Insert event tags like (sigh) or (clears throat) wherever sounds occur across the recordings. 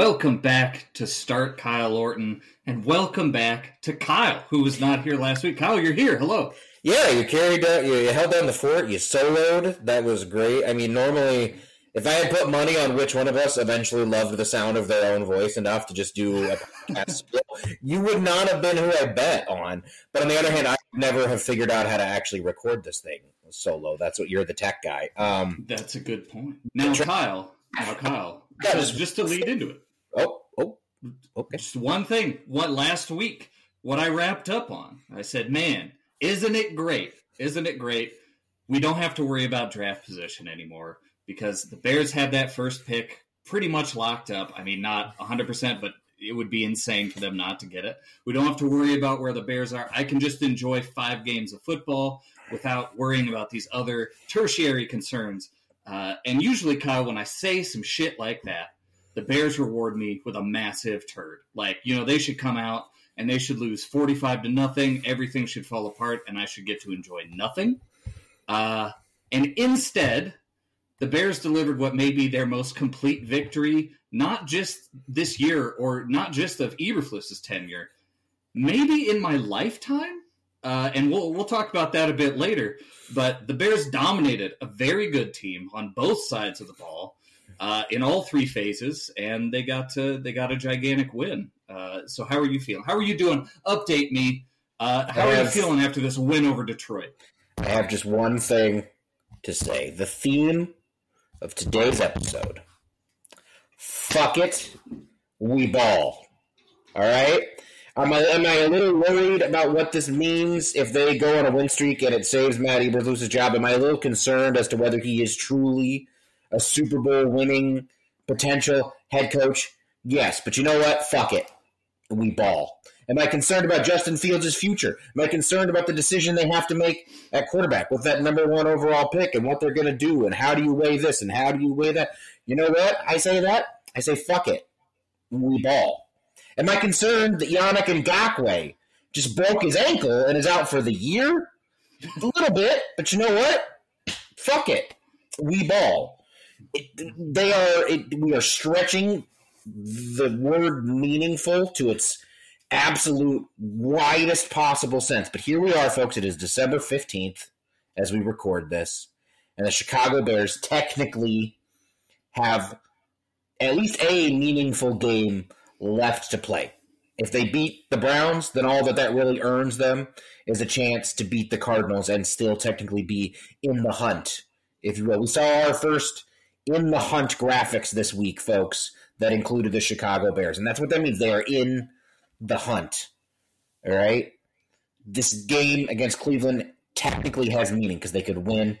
Welcome back to Start Kyle Orton, and welcome back to Kyle, who was not here last week. Kyle, you're here. Hello. Yeah, you carried down, you held down the fort, you soloed. That was great. I mean, normally, if I had put money on which one of us eventually loved the sound of their own voice enough to just do a (laughs) podcast, you would not have been who I bet on. But on the other hand, I would never have figured out how to actually record this thing solo. That's what you're the tech guy. Um, That's a good point. Now, Kyle, now, Kyle, just, just to lead into it, okay. just one thing. What last week, what I wrapped up on, I said, man, isn't it great? Isn't it great? We don't have to worry about draft position anymore because the Bears have that first pick pretty much locked up. I mean, not 100%, but it would be insane for them not to get it. We don't have to worry about where the Bears are. I can just enjoy five games of football without worrying about these other tertiary concerns. Uh, and usually, Kyle, when I say some shit like that, the Bears reward me with a massive turd. Like, you know, they should come out and they should lose 45 to nothing. Everything should fall apart, and I should get to enjoy nothing. Uh, and instead, the Bears delivered what may be their most complete victory, not just this year or not just of Eberflus's tenure, maybe in my lifetime. Uh, and we'll we'll talk about that a bit later. But the Bears dominated a very good team on both sides of the ball uh, in all three phases, and they got to they got a gigantic win. Uh, so how are you feeling? How are you doing? Update me. Uh, how I are you feeling after this win over Detroit? I have just one thing to say. The theme of today's episode fuck it, we ball. All right? Am I, am I a little worried about what this means if they go on a win streak and it saves Matt Eberflus's job? Am I a little concerned as to whether he is truly a Super Bowl winning potential head coach? Yes, but you know what? Fuck it. We ball. Am I concerned about Justin Fields' future? Am I concerned about the decision they have to make at quarterback with that number one overall pick and what they're going to do and how do you weigh this and how do you weigh that? You know what? I say that. I say fuck it. We ball. Am I concerned that Yannick Ngakoue just broke his ankle and is out for the year? A little bit, but you know what? Fuck it. We ball. It, they are. It, we are stretching the word meaningful to its absolute widest possible sense. But here we are, folks. It is December 15th as we record this. And the Chicago Bears technically have at least a meaningful game left to play. If they beat the Browns, then all that that really earns them is a chance to beat the Cardinals and still technically be in the hunt, if you will. We saw our first in the hunt graphics this week, folks, that included the Chicago Bears. And that's what that means. They are in the hunt. All right? This game against Cleveland technically has meaning because they could win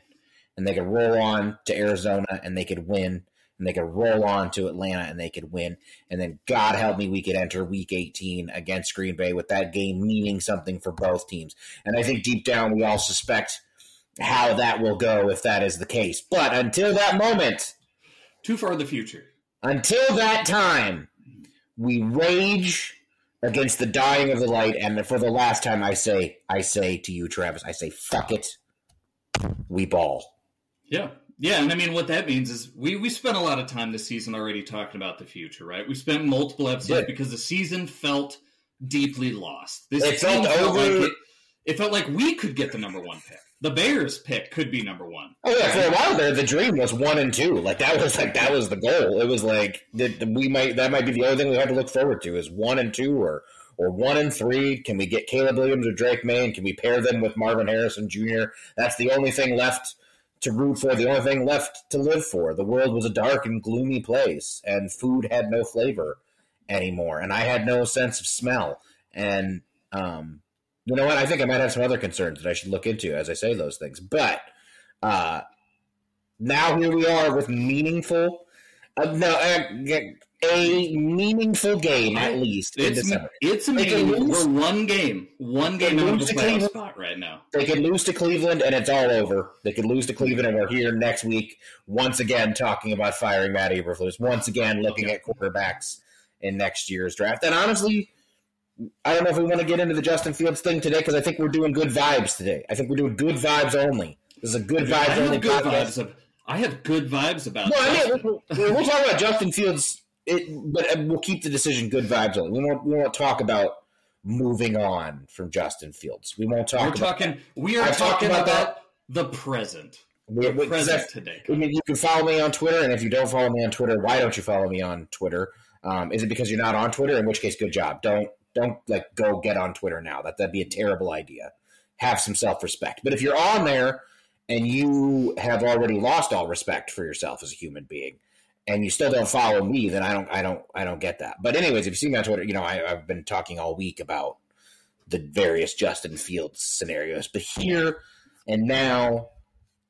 and they could roll on to Arizona and they could win and they could roll on to Atlanta and they could win. And then, God help me, we could enter week 18 against Green Bay with that game meaning something for both teams. And I think deep down, we all suspect how that will go if that is the case. But until that moment, Too far in the future. until that time, we rage against the dying of the light. And for the last time, I say, I say to you, Travis, I say, fuck it, we ball. Yeah. Yeah, and I mean what that means is we we spent a lot of time this season already talking about the future, right? We spent multiple episodes Did. because the season felt deeply lost. This It felt over- like it, it felt like we could get the number one pick. The Bears pick could be number one. Oh yeah, for a while there, the dream was one and two. Like that was like that was the goal. It was like that we might that might be the only thing we have to look forward to is one and two or or one and three. Can we get Caleb Williams or Drake Maye? Can we pair them with Marvin Harrison Jr.? That's the only thing left to root for. The only thing left to live for. The world was a dark and gloomy place, and food had no flavor anymore, and I had no sense of smell. And um, you know what? I think I might have some other concerns that I should look into as I say those things. But uh, now here we are with meaningful, uh, no, uh, a meaningful game at least in It's December. it's amazing. lose. We're one game, one game lose the playoff spot right now. They could lose to Cleveland and it's all over. They could lose to Cleveland and we're here next week once again talking about firing Matt Eberflus. Once again looking at quarterbacks in next year's draft. And honestly, I don't know if we want to get into the Justin Fields thing today because I think we're doing good vibes today. I think we're doing good vibes only. This is a good I vibes only good podcast. vibes. Of, I have good vibes about. No, I mean, we're, we're talking about Justin Fields it, but we'll keep the decision good vibes only. We won't we won't talk about moving on from Justin Fields. We won't talk. We're talking. We are I've talking about about, the present. The we- present today. I mean, you can follow me on Twitter, and if you don't follow me on Twitter, why don't you follow me on Twitter? Um, is it because you're not on Twitter? In which case, good job. Don't don't like go get on Twitter now. That that'd be a terrible idea. Have some self respect. But if you're on there and you have already lost all respect for yourself as a human being, and you still don't follow me, then I don't I don't I don't get that. But anyways, if you see me on Twitter, you know I, I've been talking all week about the various Justin Fields scenarios. But here and now,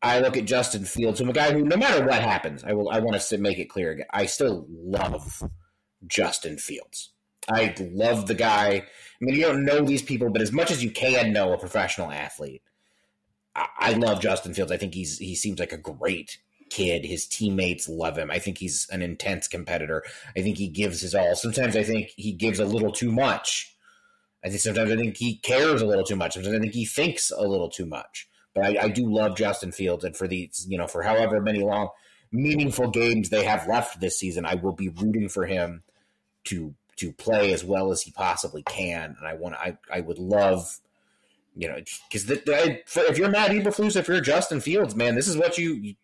I look at Justin Fields, who's a guy who, no matter what happens, I will. I want to make it clear again. I still love Justin Fields. I love the guy. I mean, you don't know these people, but as much as you can know a professional athlete, I, I love Justin Fields. I think he's he seems like a great kid. His teammates love him. I think he's an intense competitor. I think he gives his all. Sometimes I think he gives a little too much. I think sometimes I think he cares a little too much. Sometimes I think he thinks a little too much. But I, I do love Justin Fields, and for these, you know, for however many long, meaningful games they have left this season, I will be rooting for him to to play as well as he possibly can. And I want, I, I would love, you know, because if you're Matt Eberflus, if you're Justin Fields, man, this is what you, you,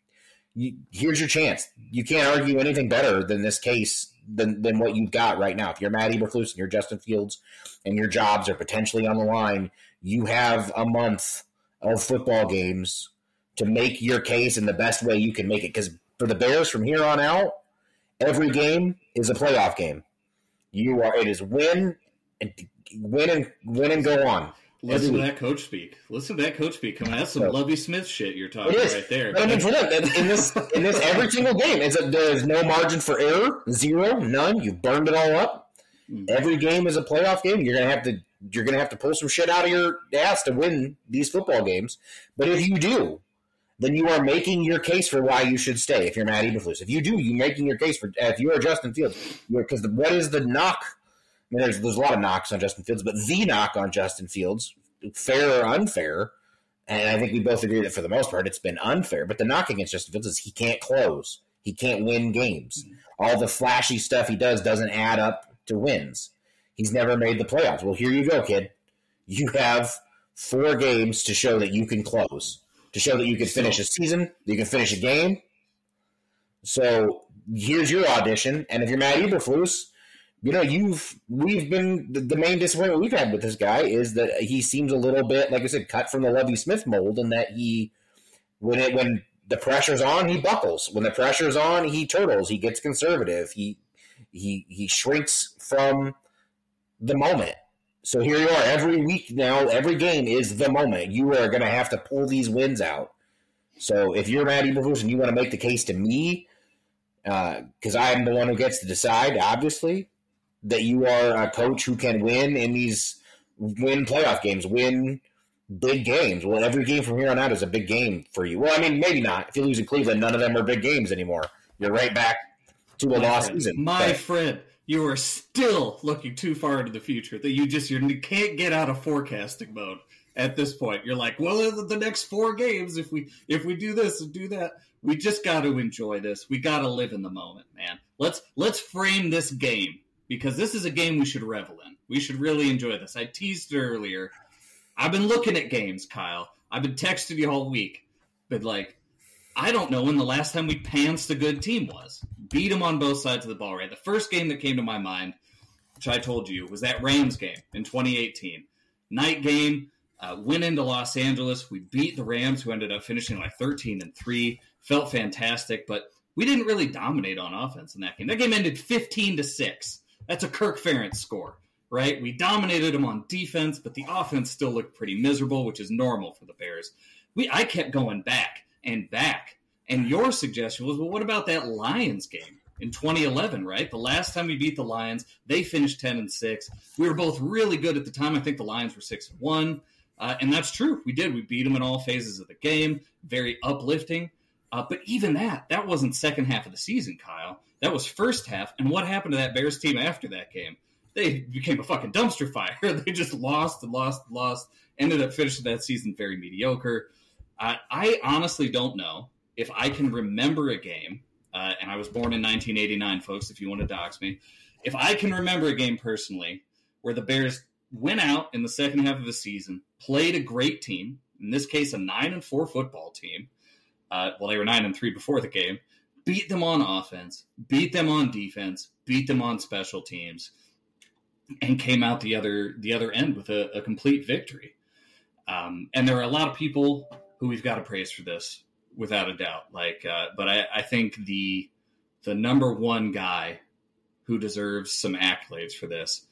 you. Here's your chance. You can't argue anything better than this case than than what you've got right now. If you're Matt Eberflus and you're Justin Fields, and your jobs are potentially on the line, you have a month of football games to make your case in the best way you can make it. Because for the Bears from here on out, every game is a playoff game. You are it is win and win and win and go on. Listen to that coach speak. Listen to that coach speak. Come on, that's some So- Lovie Smith shit you're talking right there. But I mean, for them, in this in this every single game, is that there is no margin for error, zero, none. You've burned it all up. Mhm. Every game is a playoff game. You're gonna have to you're gonna have to pull some shit out of your ass to win these football games. But if you do, then you are making your case for why you should stay. If you're Matt Eberflus, if you do, you're making your case for. Uh, if you are Justin Fields, because what is the knock? I mean, there's there's a lot of knocks on Justin Fields, but the knock on Justin Fields, fair or unfair, and I think we both agree that for the most part it's been unfair. But the knock against Justin Fields is he can't close. He can't win games. All the flashy stuff he does doesn't add up to wins. He's never made the playoffs. Well, here you go, kid. You have four games to show that you can close, to show that you can finish a season, you can finish a game. So here's your audition. And if you're Matt Eberflus, you know you've we've been the, the main disappointment we've had with this guy is that he seems a little bit like I said cut from the Lovie Smith mold, and that he when it when the pressure's on he buckles. When the pressure's on he turtles. He gets conservative. He he he shrinks from the moment. So here you are every week now. Every game is the moment. You are going to have to pull these wins out. So if you're Matt Eberflus and you want to make the case to me, uh, because I'm the one who gets to decide, obviously, that you are a coach who can win in these win playoff games, win big games. Well, every game from here on out is a big game for you. Well, I mean, maybe not. If you lose in Cleveland, none of them are big games anymore. You're right back to a lost season. My But- friend, you are still looking too far into the future. That you just you can't get out of forecasting mode at this point. You're like, well, the next four games, if we if we do this and do that, we just got to enjoy this. We got to live in the moment, man. Let's let's frame this game because this is a game we should revel in. We should really enjoy this. I teased earlier. I've been looking at games, Kyle. I've been texting you all week, but like, I don't know when the last time we pantsed a good team was. Beat them on both sides of the ball, right? The first game that came to my mind, which I told you, was that Rams game in 2018. Night game, uh, went into Los Angeles. We beat the Rams, who ended up finishing like 13 and 3. Felt fantastic, but we didn't really dominate on offense in that game. That game ended 15 to 6. That's a Kirk Ferentz score, right? We dominated them on defense, but the offense still looked pretty miserable, which is normal for the Bears. We I kept going back and back. And your suggestion was, well, what about that Lions game in 2011, right? The last time we beat the Lions, they finished 10 and 6. We were both really good at the time. I think the Lions were 6 and 1. Uh, and that's true. We did. We beat them in all phases of the game. Very uplifting. Uh, but even that, that wasn't second half of the season, Kyle. That was first half. And what happened to that Bears team after that game? They became a fucking dumpster fire. (laughs) they just lost and lost and lost. Ended up finishing that season very mediocre. Uh, I honestly don't know if I can remember a game uh, and I was born in 1989, folks. If you want to dox me, if I can remember a game personally where the Bears went out in the second half of the season, played a great team, in this case, a nine and four football team. Uh, well, they were nine and three before the game. Beat them on offense, beat them on defense, beat them on special teams, and came out the other the other end with a, a complete victory. Um, and there are a lot of people who we've got to praise for this, without a doubt. Like, uh, but I, I think the the number one guy who deserves some accolades for this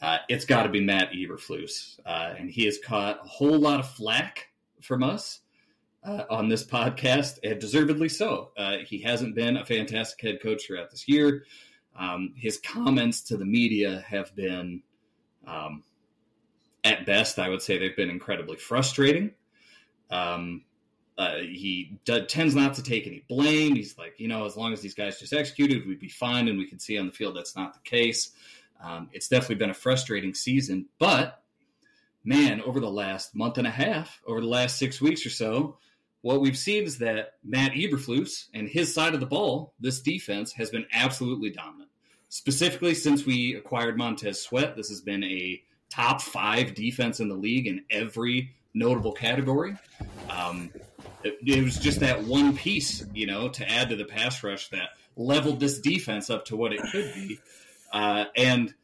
uh, it's got to be Matt Eberflus. Uh, and he has caught a whole lot of flack from us uh, on this podcast, and deservedly so. Uh, he hasn't been a fantastic head coach throughout this year. Um, his comments to the media have been, um, at best, I would say they've been incredibly frustrating. Um, uh, he d- tends not to take any blame. He's like, you know, as long as these guys just executed, we'd be fine, and we can see on the field that's not the case. Um, it's definitely been a frustrating season, but man, over the last month and a half, over the last six weeks or so, what we've seen is that Matt Eberflus and his side of the ball, this defense, has been absolutely dominant. Specifically, since we acquired Montez Sweat, this has been a top five defense in the league in every notable category. Um, it, it was just that one piece, you know, to add to the pass rush that leveled this defense up to what it could be. Uh, and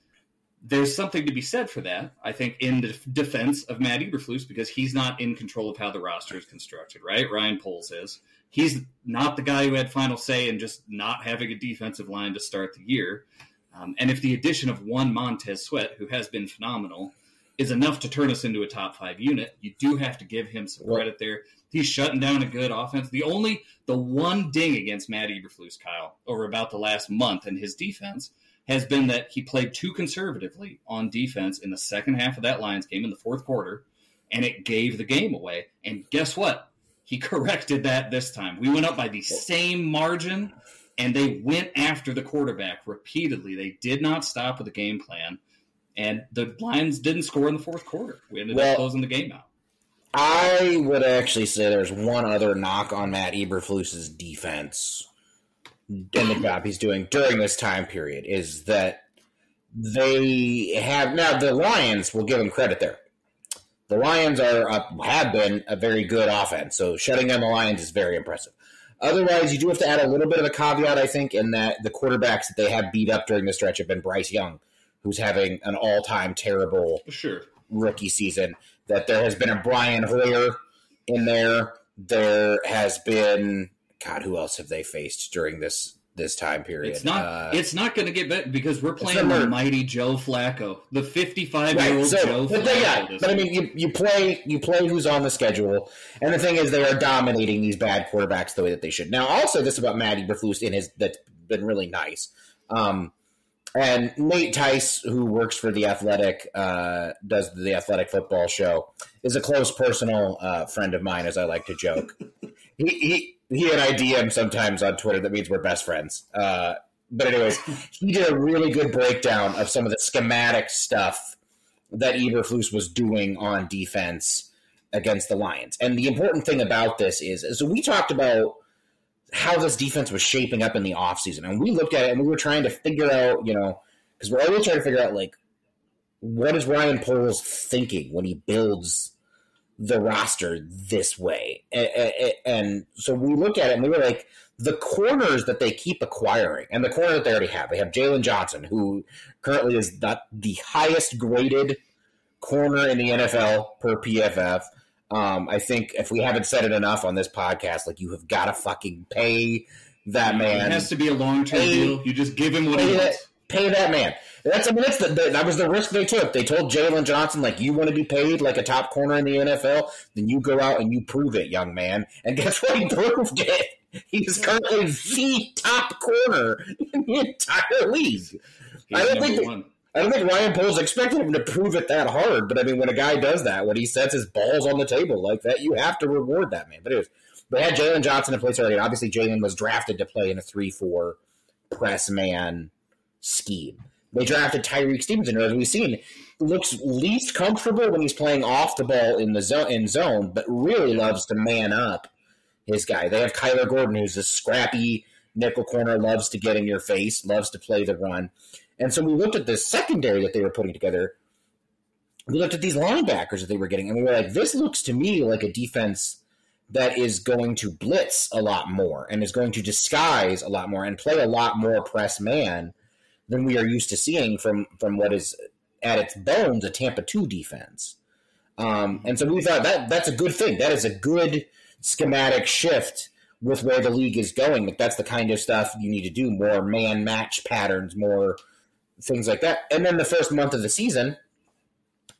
there's something to be said for that, I think, in the defense of Matt Eberflus because he's not in control of how the roster is constructed, right? Ryan Poles is. He's not the guy who had final say in just not having a defensive line to start the year. Um, and if the addition of one Montez Sweat, who has been phenomenal, is enough to turn us into a top five unit, you do have to give him some credit there. He's shutting down a good offense. The only, the one ding against Matt Eberflus, Kyle, over about the last month and his defense – has been that he played too conservatively on defense in the second half of that Lions game in the fourth quarter, and it gave the game away. And guess what? He (laughs) corrected that this time. We went up by the same margin, and they went after the quarterback repeatedly. They did not stop with the game plan, and the Lions didn't score in the fourth quarter. We ended well, up closing the game out. I would actually say there's one other knock on Matt Eberflus's defense and the job he's doing during this time period is that they have now the Lions will give him credit there. The Lions are uh, have been a very good offense, so shutting down the Lions is very impressive. Otherwise, you do have to add a little bit of a caveat, I think, in that the quarterbacks that they have beat up during the stretch have been Bryce Young, who's having an all-time terrible sure. rookie season. That there has been a Brian Hoyer in there. There has been God, who else have they faced during this this time period? It's not. Uh, it's not going to get better because we're playing the mighty Joe Flacco, the fifty-five year old Joe. But, Flacco yeah, but I mean, you, you play you play who's on the schedule, and the thing is, they are dominating these bad quarterbacks the way that they should. Now, I'll this about Matty Eberflus in his that's been really nice. Um, and Nate Tice, who works for the Athletic, uh, does the Athletic football show, is a close personal uh, friend of mine, as I like to joke. (laughs) he, he he and I DM sometimes on Twitter. That means we're best friends. Uh, but anyways, (laughs) he did a really good breakdown of some of the schematic stuff that Eberflus was doing on defense against the Lions. And the important thing about this is, so we talked about how this defense was shaping up in the offseason. And we looked at it and we were trying to figure out, you know, because we're always trying to figure out, like, what is Ryan Poles thinking when he builds the roster this way. And, and, so we look at it and we were like, the corners that they keep acquiring, and the corner that they already have, they have Jaylon Johnson, who currently is the, the highest graded corner in the NFL per PFF. Um, I think if we haven't said it enough on this podcast, like you have got to fucking pay that man. It has to be a long term deal. You just give him what he wants. Pay that man. That's I mean that's the, the, that was the risk they took. They told Jaylon Johnson like you want to be paid like a top corner in the NFL, then you go out and you prove it, young man. And guess what? He proved it. He's currently the top corner in the entire league. I don't think. I don't think Ryan Poles expected him to prove it that hard, but I mean, when a guy does that, when he sets his balls on the table like that, you have to reward that man. But anyways, they had Jaylon Johnson in place. And obviously, Jaylon was drafted to play in a three-four press man scheme. They drafted Tyrique Stevenson, as we've seen, looks least comfortable when he's playing off the ball in the zone, in zone, but really loves to man up his guy. They have Kyler Gordon, who's a scrappy nickel corner, loves to get in your face, loves to play the run. And so we looked at the secondary that they were putting together. We looked at these linebackers that they were getting, and we were like, this looks to me like a defense that is going to blitz a lot more and is going to disguise a lot more and play a lot more press man than we are used to seeing from from what is at its bones a Tampa two defense. Um, and so we thought that that's a good thing. That is a good schematic shift with where the league is going. Like that's the kind of stuff you need to do. More man match patterns, more things like that. And then the first month of the season,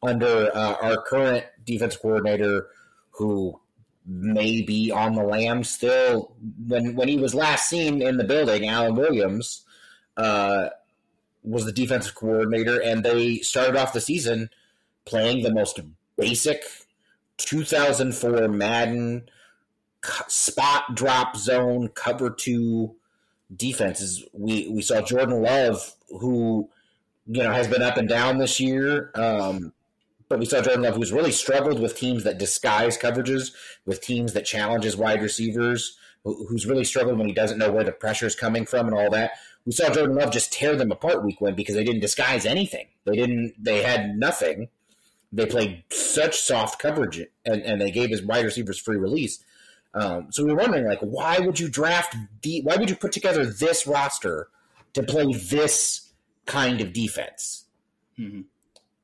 under uh, our current defense coordinator, who may be on the lam still, when when he was last seen in the building, Alan Williams uh, was the defensive coordinator, and they started off the season playing the most basic 2004 Madden spot drop zone cover two defenses. We we saw Jordan Love, who you know has been up and down this year, um, but we saw Jordan Love, who's really struggled with teams that disguise coverages, with teams that challenges wide receivers, who's really struggled when he doesn't know where the pressure is coming from and all that. We saw Jordan Love just tear them apart week one because they didn't disguise anything. They didn't. They had nothing. They played such soft coverage, and, and they gave his wide receivers free release um, so we are wondering, like, why would you draft? De- why would you put together this roster to play this kind of defense? Mm-hmm.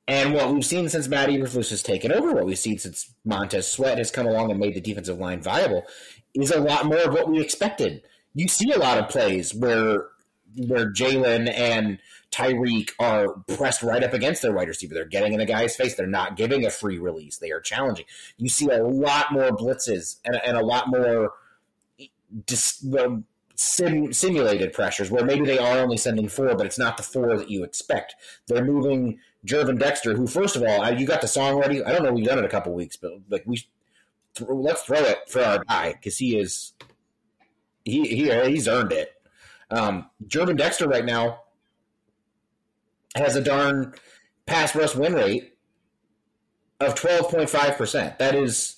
And what we've seen since Matt Eberflus has taken over, what we've seen since Montez Sweat has come along and made the defensive line viable, is a lot more of what we expected. You see a lot of plays where where Jaylon and Tyrique are pressed right up against their wide receiver. They're getting in a guy's face. They're not giving a free release. They are challenging. You see a lot more blitzes and, and a lot more dis, sim, simulated pressures where maybe they are only sending four, but it's not the four that you expect. They're moving Gervon Dexter, who, first of all, you got the song ready. I don't know. We've done it a couple weeks, but like we let's throw it for our guy because he is he, he he's earned it. Um, Gervon Dexter right now has a darn pass rush win rate of 12.5%. That is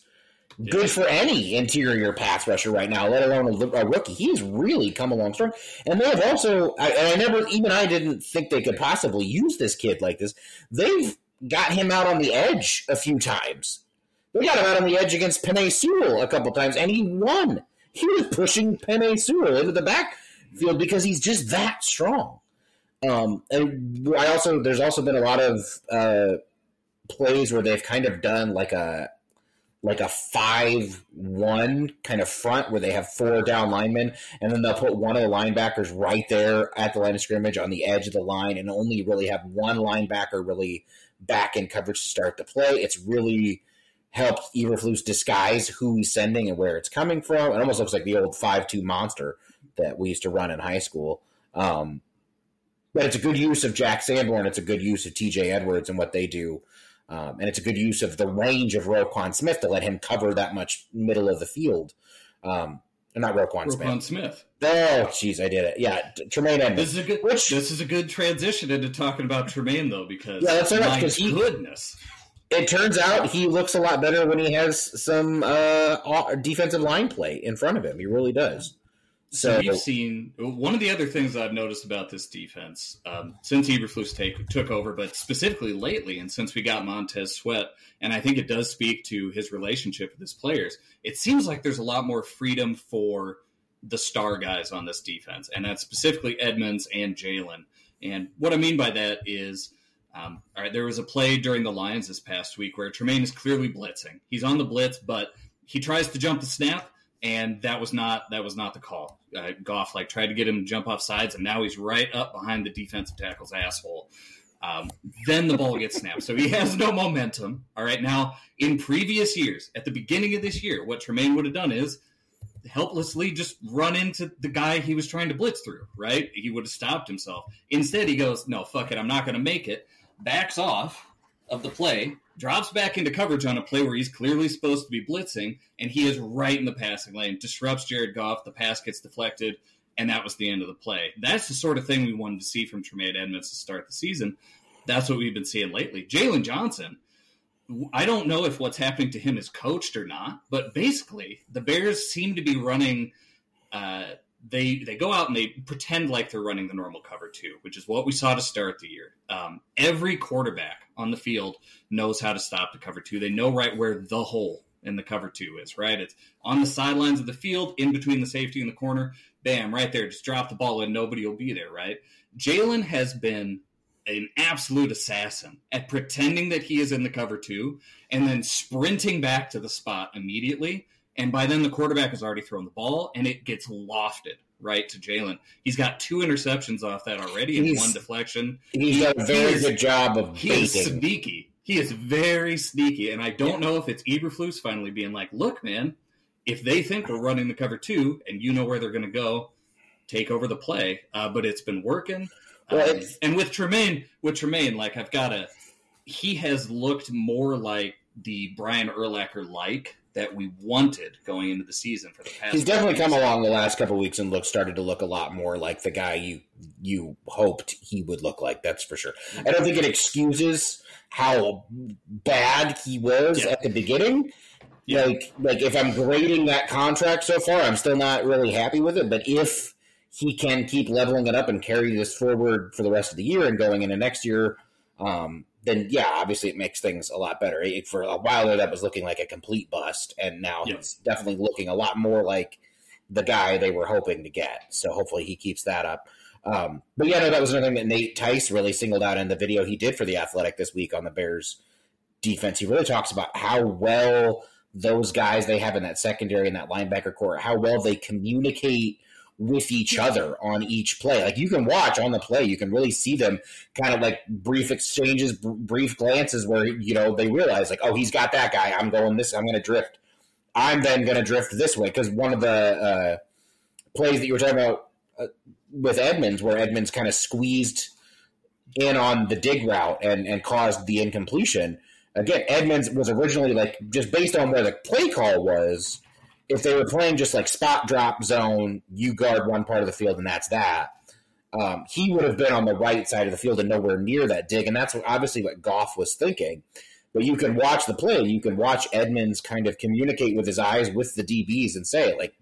good for any interior pass rusher right now, let alone a, a, rookie. He's really come along strong. And they have also, I, and I never, even I didn't think they could possibly use this kid like this. They've got him out on the edge a few times. They got him out on the edge against Penei Sewell a couple times, and he won. He was pushing Penei Sewell into the backfield because he's just that strong. Um, and I also there's also been a lot of uh, plays where they've kind of done like a like a five one kind of front where they have four down linemen and then they'll put one of the linebackers right there at the line of scrimmage on the edge of the line and only really have one linebacker really back in coverage to start the play. It's really helped Eberflus disguise who he's sending and where it's coming from. It almost looks like the old five two monster that we used to run in high school. Um, but it's a good use of Jack Sanborn. It's a good use of T.J. Edwards and what they do, um, and it's a good use of the range of Roquan Smith to let him cover that much middle of the field. Um, not Roquan, Roquan Smith. Smith. Oh, jeez, I did it. Yeah, Tremaine Edmunds. This is a good. Which, this is a good transition into talking about Tremaine though, because yeah, that's right. Because he goodness. It turns out he looks a lot better when he has some uh, defensive line play in front of him. He really does. So we've seen one of the other things I've noticed about this defense um, since Eberflus take, took over, but specifically lately, and since we got Montez Sweat, and I think it does speak to his relationship with his players. It seems like there's a lot more freedom for the star guys on this defense, and that's specifically Edmunds and Jaylon. And what I mean by that is, um, all right, there was a play during the Lions this past week where Tremaine is clearly blitzing. He's on the blitz, but he tries to jump the snap and that was not that was not the call. Uh, Goff like tried to get him to jump off sides, and now he's right up behind the defensive tackle's asshole. Um, then the ball gets snapped, so he has no momentum. All right, now in previous years, at the beginning of this year, what Tremaine would have done is helplessly just run into the guy he was trying to blitz through. Right, he would have stopped himself. Instead, he goes, "No, fuck it, I'm not going to make it." Backs off of the play, drops back into coverage on a play where he's clearly supposed to be blitzing, and he is right in the passing lane, disrupts Jared Goff, the pass gets deflected, and that was the end of the play. That's the sort of thing we wanted to see from Tremaine Edmunds to start the season. That's what we've been seeing lately. Jaylon Johnson, I don't know if what's happening to him is coached or not, but basically, the Bears seem to be running uh, they they go out and they pretend like they're running the normal cover two, which is what we saw to start the year. Um, every quarterback on the field knows how to stop the cover two. They know right where the hole in the cover two is. Right, it's on the sidelines of the field, in between the safety and the corner. Bam, right there. Just drop the ball and nobody will be there. Right. Jaylon has been an absolute assassin at pretending that he is in the cover two and then sprinting back to the spot immediately and by then, the quarterback has already thrown the ball, and it gets lofted right to Jaylon. He's got two interceptions off that already and one deflection. He's he, done a very good job of he is sneaky. He is very sneaky, and I don't know if it's Eberflus finally being like, "Look, man, if they think we're running the cover two, and you know where they're going to go, take over the play." Uh, but it's been working. Well, um, and with Tremaine, with Tremaine, like I've got a, he has looked more like the Brian Urlacher like that we wanted going into the season for the past. He's definitely come along the last couple weeks and look started to look a lot more like the guy you you hoped he would look like. That's for sure. I don't think it excuses how bad he was yeah. at the beginning. Yeah. Like like if I'm grading that contract so far, I'm still not really happy with it. But if he can keep leveling it up and carry this forward for the rest of the year and going into next year, um, then yeah, obviously it makes things a lot better. It, for a while there, that was looking like a complete bust, and now yep. it's definitely looking a lot more like the guy they were hoping to get. So hopefully he keeps that up. Um, but yeah, no, that was another thing that Nate Tice really singled out in the video he did for the Athletic this week on the Bears defense. He really talks about how well those guys they have in that secondary and that linebacker core, how well they communicate with each other on each play. Like you can watch on the play, you can really see them kind of like brief exchanges, br- brief glances where you know they realize like, oh, he's got that guy. I'm going this. I'm going to drift. I'm then going to drift this way because one of the uh, plays that you were talking about uh, with Edmunds, where Edmunds kind of squeezed in on the dig route and and caused the incompletion. Again, Edmunds was originally like just based on where the play call was if they were playing just like spot drop zone, you guard one part of the field and that's that. Um, he would have been on the right side of the field and nowhere near that dig, and that's what, obviously what Goff was thinking. But you can watch the play. You can watch Edmunds kind of communicate with his eyes with the DBs and say, like,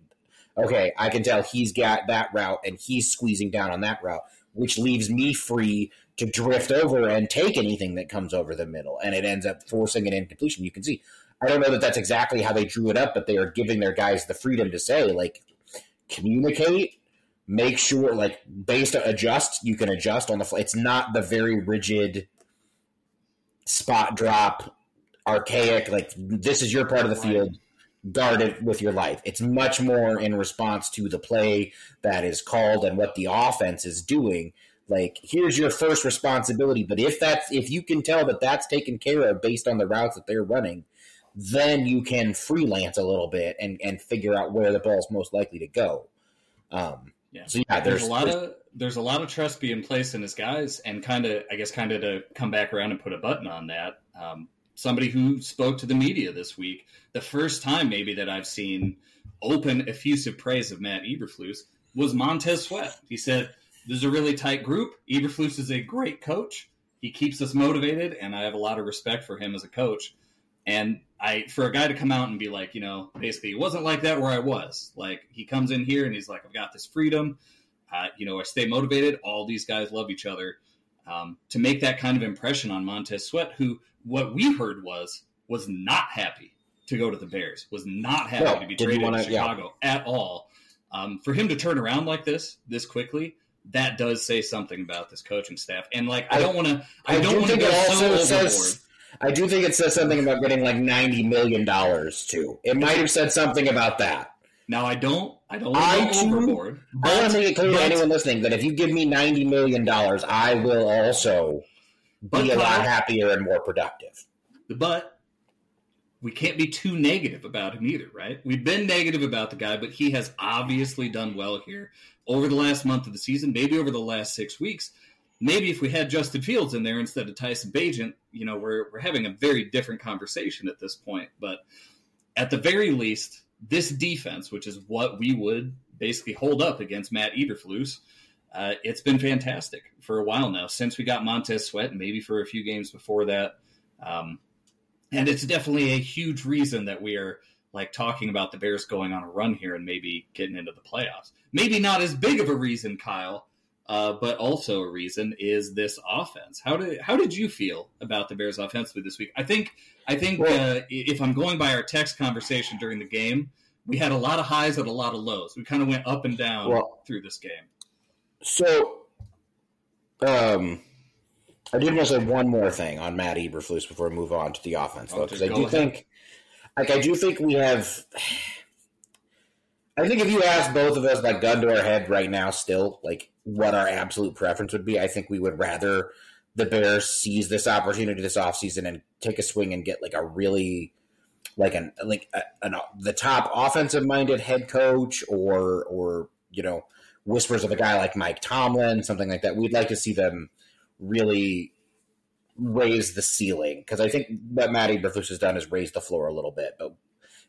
okay, I can tell he's got that route and he's squeezing down on that route, which leaves me free to drift over and take anything that comes over the middle, and it ends up forcing an incompletion. You can see I don't know that that's exactly how they drew it up, but they are giving their guys the freedom to say, like, communicate, make sure, like, based on adjust, you can adjust on the fly. It's not the very rigid spot drop, archaic, like, this is your part of the field, guard it with your life. It's much more in response to the play that is called and what the offense is doing like here's your first responsibility but if that's if you can tell that that's taken care of based on the routes that they're running then you can freelance a little bit and, and figure out where the ball's most likely to go. Um, yeah. So yeah, there's, there's a lot there's, of there's a lot of trust being placed in his guys, and kind of I guess kind of to come back around and put a button on that. Um, somebody who spoke to the media this week, the first time maybe that I've seen open effusive praise of Matt Eberflus was Montez Sweat. He said, "This is a really tight group. Eberflus is a great coach. He keeps us motivated, and I have a lot of respect for him as a coach." And I for a guy to come out and be like, you know, basically it wasn't like that where I was. Like he comes in here and he's like, I've got this freedom. Uh, you know, I stay motivated. All these guys love each other. Um, to make that kind of impression on Montez Sweat, who what we heard was was not happy to go to the Bears, was not happy no, to be traded wanna, to Chicago yeah. at all. Um, for him to turn around like this this quickly, that does say something about this coaching staff. And like, I, don't want to, I, I, don't want to go so overboard. Says, I do think it says something about getting like ninety million dollars too. It might have said something about that. Now I don't. I don't I go too, overboard. I want to make it clear to anyone listening that if you give me ninety million dollars, I will also be a lot happier and more productive. But we can't be too negative about him either, right? We've been negative about the guy, but he has obviously done well here over the last month of the season, maybe over the last six weeks maybe if we had Justin Fields in there instead of Tyson Bagent, you know, we're we're having a very different conversation at this point. But at the very least, this defense, which is what we would basically hold up against Matt Eberflus, uh, it's been fantastic for a while now since we got Montez Sweat, maybe for a few games before that. Um, and it's definitely a huge reason that we are like talking about the Bears going on a run here and maybe getting into the playoffs. Maybe not as big of a reason, Kyle, uh, but also a reason is this offense. How did how did you feel about the Bears offensively this week? I think I think uh, if I'm going by our text conversation during the game, we had a lot of highs and a lot of lows. We kind of went up and down well, through this game. So, um, I did want to say one more thing on Matt Eberflus before we move on to the offense, though, because I do ahead. think, like, I do think we have. I think if you ask both of us, like, gun to our head right now, still, like, what our absolute preference would be, I think we would rather the Bears seize this opportunity this offseason and take a swing and get, like, a really, like, an, like, a, an, the top offensive minded head coach or, or, you know, whispers of a guy like Mike Tomlin, something like that. We'd like to see them really raise the ceiling because I think what Matt Eberflus has done is raise the floor a little bit. But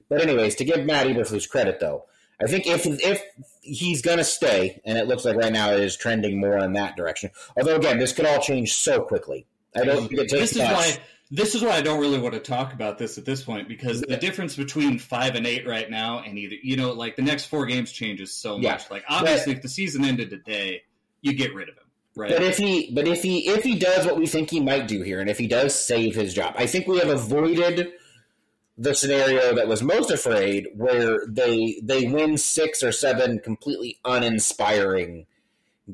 but anyways, to give Matt Eberflus credit though, I think if if he's going to stay, and it looks like right now it is trending more in that direction. Although again, this could all change so quickly. I don't think it takes this is much. why this is why I don't really want to talk about this at this point because the difference between five and eight right now and either you know like the next four games changes so much. Yeah. Like obviously, but, if the season ended today, you get rid of him. Right. But if he, but if he, if he does what we think he might do here, and if he does save his job, I think we have avoided the scenario that was most afraid, where they they win six or seven completely uninspiring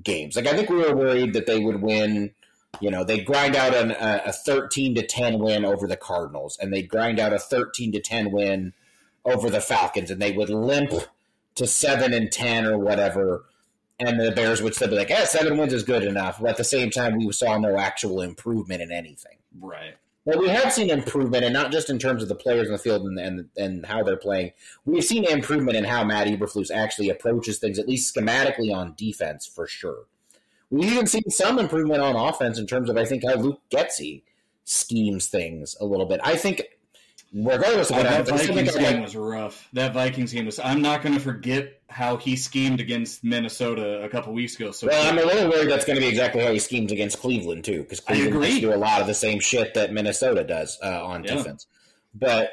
games. Like I think we were worried that they would win you know, they grind out an, a, a 13 to 10 win over the Cardinals, and they grind out a 13 to 10 win over the Falcons, and they would limp to 7 and 10 or whatever. And the Bears would still be like, yeah, seven wins is good enough. But at the same time, we saw no actual improvement in anything. Right. We have seen improvement, and not just in terms of the players in the field and, and, and how they're playing. We've seen improvement in how Matt Eberflus actually approaches things, at least schematically on defense, for sure. We've even seen some improvement on offense in terms of I think how Luke Getsy schemes things a little bit. I think regardless of what that Vikings game was rough. That Vikings game was. I'm not going to forget how he schemed against Minnesota a couple weeks ago. So well, I'm a little worried that's going to be exactly how he schemes against Cleveland too, because Cleveland do a lot of the same shit that Minnesota does uh, on yeah. defense. But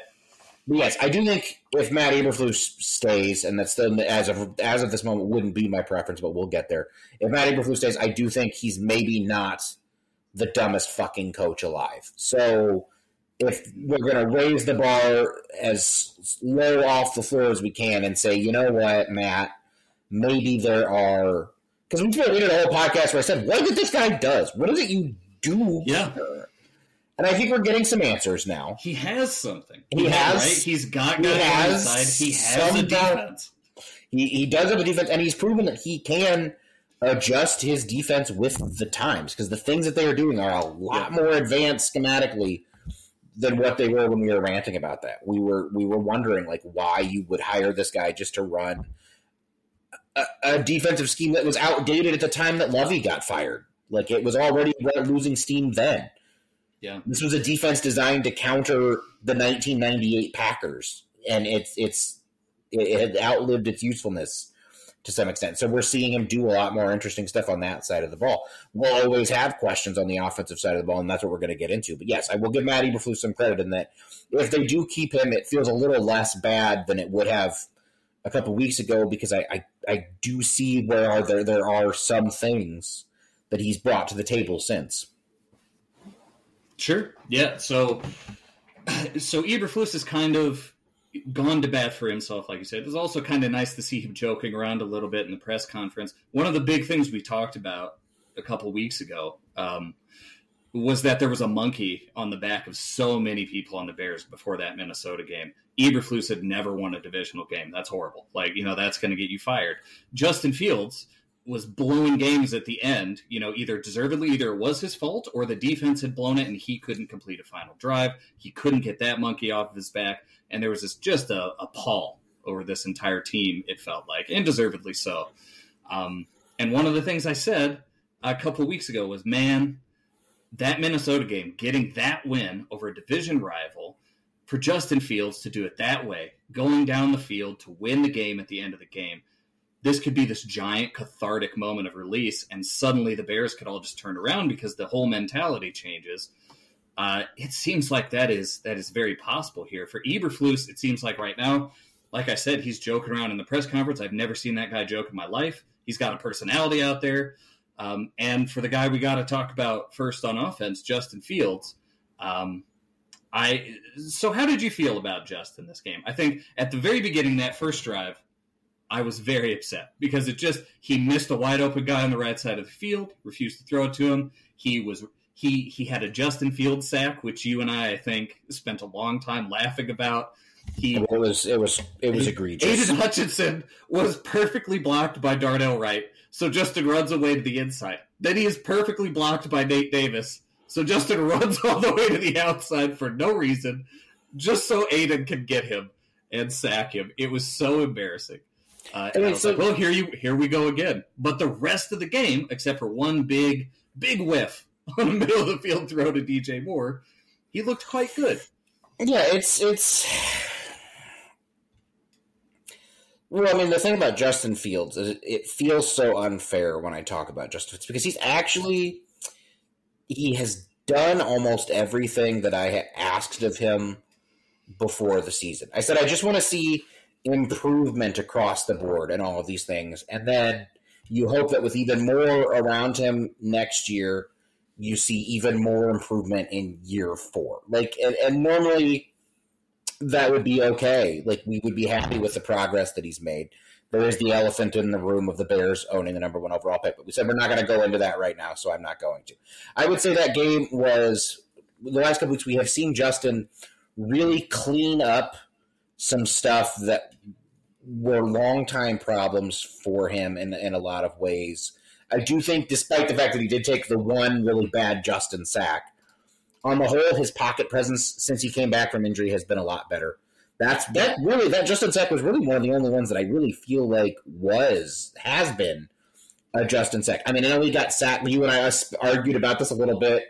but yes, I do think if Matt Eberflus stays, and that's still as of as of this moment wouldn't be my preference, but we'll get there. If Matt Eberflus stays, I do think he's maybe not the dumbest fucking coach alive. So if we're going to raise the bar as low off the floor as we can and say, you know what, Matt, maybe there are because we've been did a whole podcast where I said, what is it this guy does? What is it you do? Yeah. Here? And I think we're getting some answers now. He has something. He, he has. Right? He's got guys he has. He has a defense. He, he does have a defense, and he's proven that he can adjust his defense with the times because the things that they are doing are a lot more advanced schematically than what they were when we were ranting about that. We were we were wondering like why you would hire this guy just to run a, a defensive scheme that was outdated at the time that Lovie got fired. Like it was already losing steam then. Yeah. This was a defense designed to counter the 1998 Packers, and it's it's it had outlived its usefulness to some extent. So we're seeing him do a lot more interesting stuff on that side of the ball. We'll always have questions on the offensive side of the ball, and that's what we're going to get into. But yes, I will give Matt Eberflus some credit in that if they do keep him, it feels a little less bad than it would have a couple weeks ago because I, I, I do see where are there there are some things that he's brought to the table since. Sure. Yeah. So, (clears throat) so Eberflus is kind of gone to bat for himself, like you said. It was also kind of nice to see him joking around a little bit in the press conference. One of the big things we talked about a couple weeks ago um, was that there was a monkey on the back of so many people on the Bears before that Minnesota game. Eberflus had never won a divisional game. That's horrible. Like, you know, that's going to get you fired. Justin Fields was blowing games at the end, you know, either deservedly, either it was his fault or the defense had blown it and he couldn't complete a final drive. He couldn't get that monkey off of his back. And there was this just a, a pall over this entire team, it felt like, and deservedly so. Um, and one of the things I said a couple weeks ago was, man, that Minnesota game, getting that win over a division rival for Justin Fields to do it that way, going down the field to win the game at the end of the game this could be this giant cathartic moment of release, and suddenly the Bears could all just turn around because the whole mentality changes. Uh, it seems like that is that is very possible here for Eberflus. It seems like right now, like I said, he's joking around in the press conference. I've never seen that guy joke in my life. He's got a personality out there. Um, and for the guy we got to talk about first on offense, Justin Fields. Um, I so how did you feel about Justin this game? I think at the very beginning that first drive, I was very upset because it just he missed a wide open guy on the right side of the field, refused to throw it to him. He was he he had a Justin Field sack, which you and I I think spent a long time laughing about. He it was it was it was egregious. Aidan Hutchinson was perfectly blocked by Darnell Wright, so Justin runs away to the inside. Then he is perfectly blocked by Nate Davis, so Justin (laughs) runs all the way to the outside for no reason, just so Aidan can get him and sack him. It was so embarrassing. Uh, I mean, so, like, well, here you here we go again. But the rest of the game, except for one big big whiff (laughs) on the middle of the field throw to DJ Moore, he looked quite good. Yeah, it's it's. Well, I mean, the thing about Justin Fields is it feels so unfair when I talk about Justin Fields because he's actually he has done almost everything that I had asked of him before the season. I said I just want to see improvement across the board and all of these things, and then you hope that with even more around him next year, you see even more improvement in year four. Like, and, and normally that would be okay. Like, we would be happy with the progress that he's made. There is the elephant in the room of the Bears owning the number one overall pick, but we said we're not going to go into that right now, so I'm not going to. I would say that game was the last couple weeks we have seen Justin really clean up some stuff that were long time problems for him in, in a lot of ways. I do think, despite the fact that he did take the one really bad Justin sack, on the whole, his pocket presence since he came back from injury has been a lot better. That's that really that Justin Sack was really one of the only ones that I really feel like was has been a Justin Sack. I mean, I know he got sacked. You and I argued about this a little bit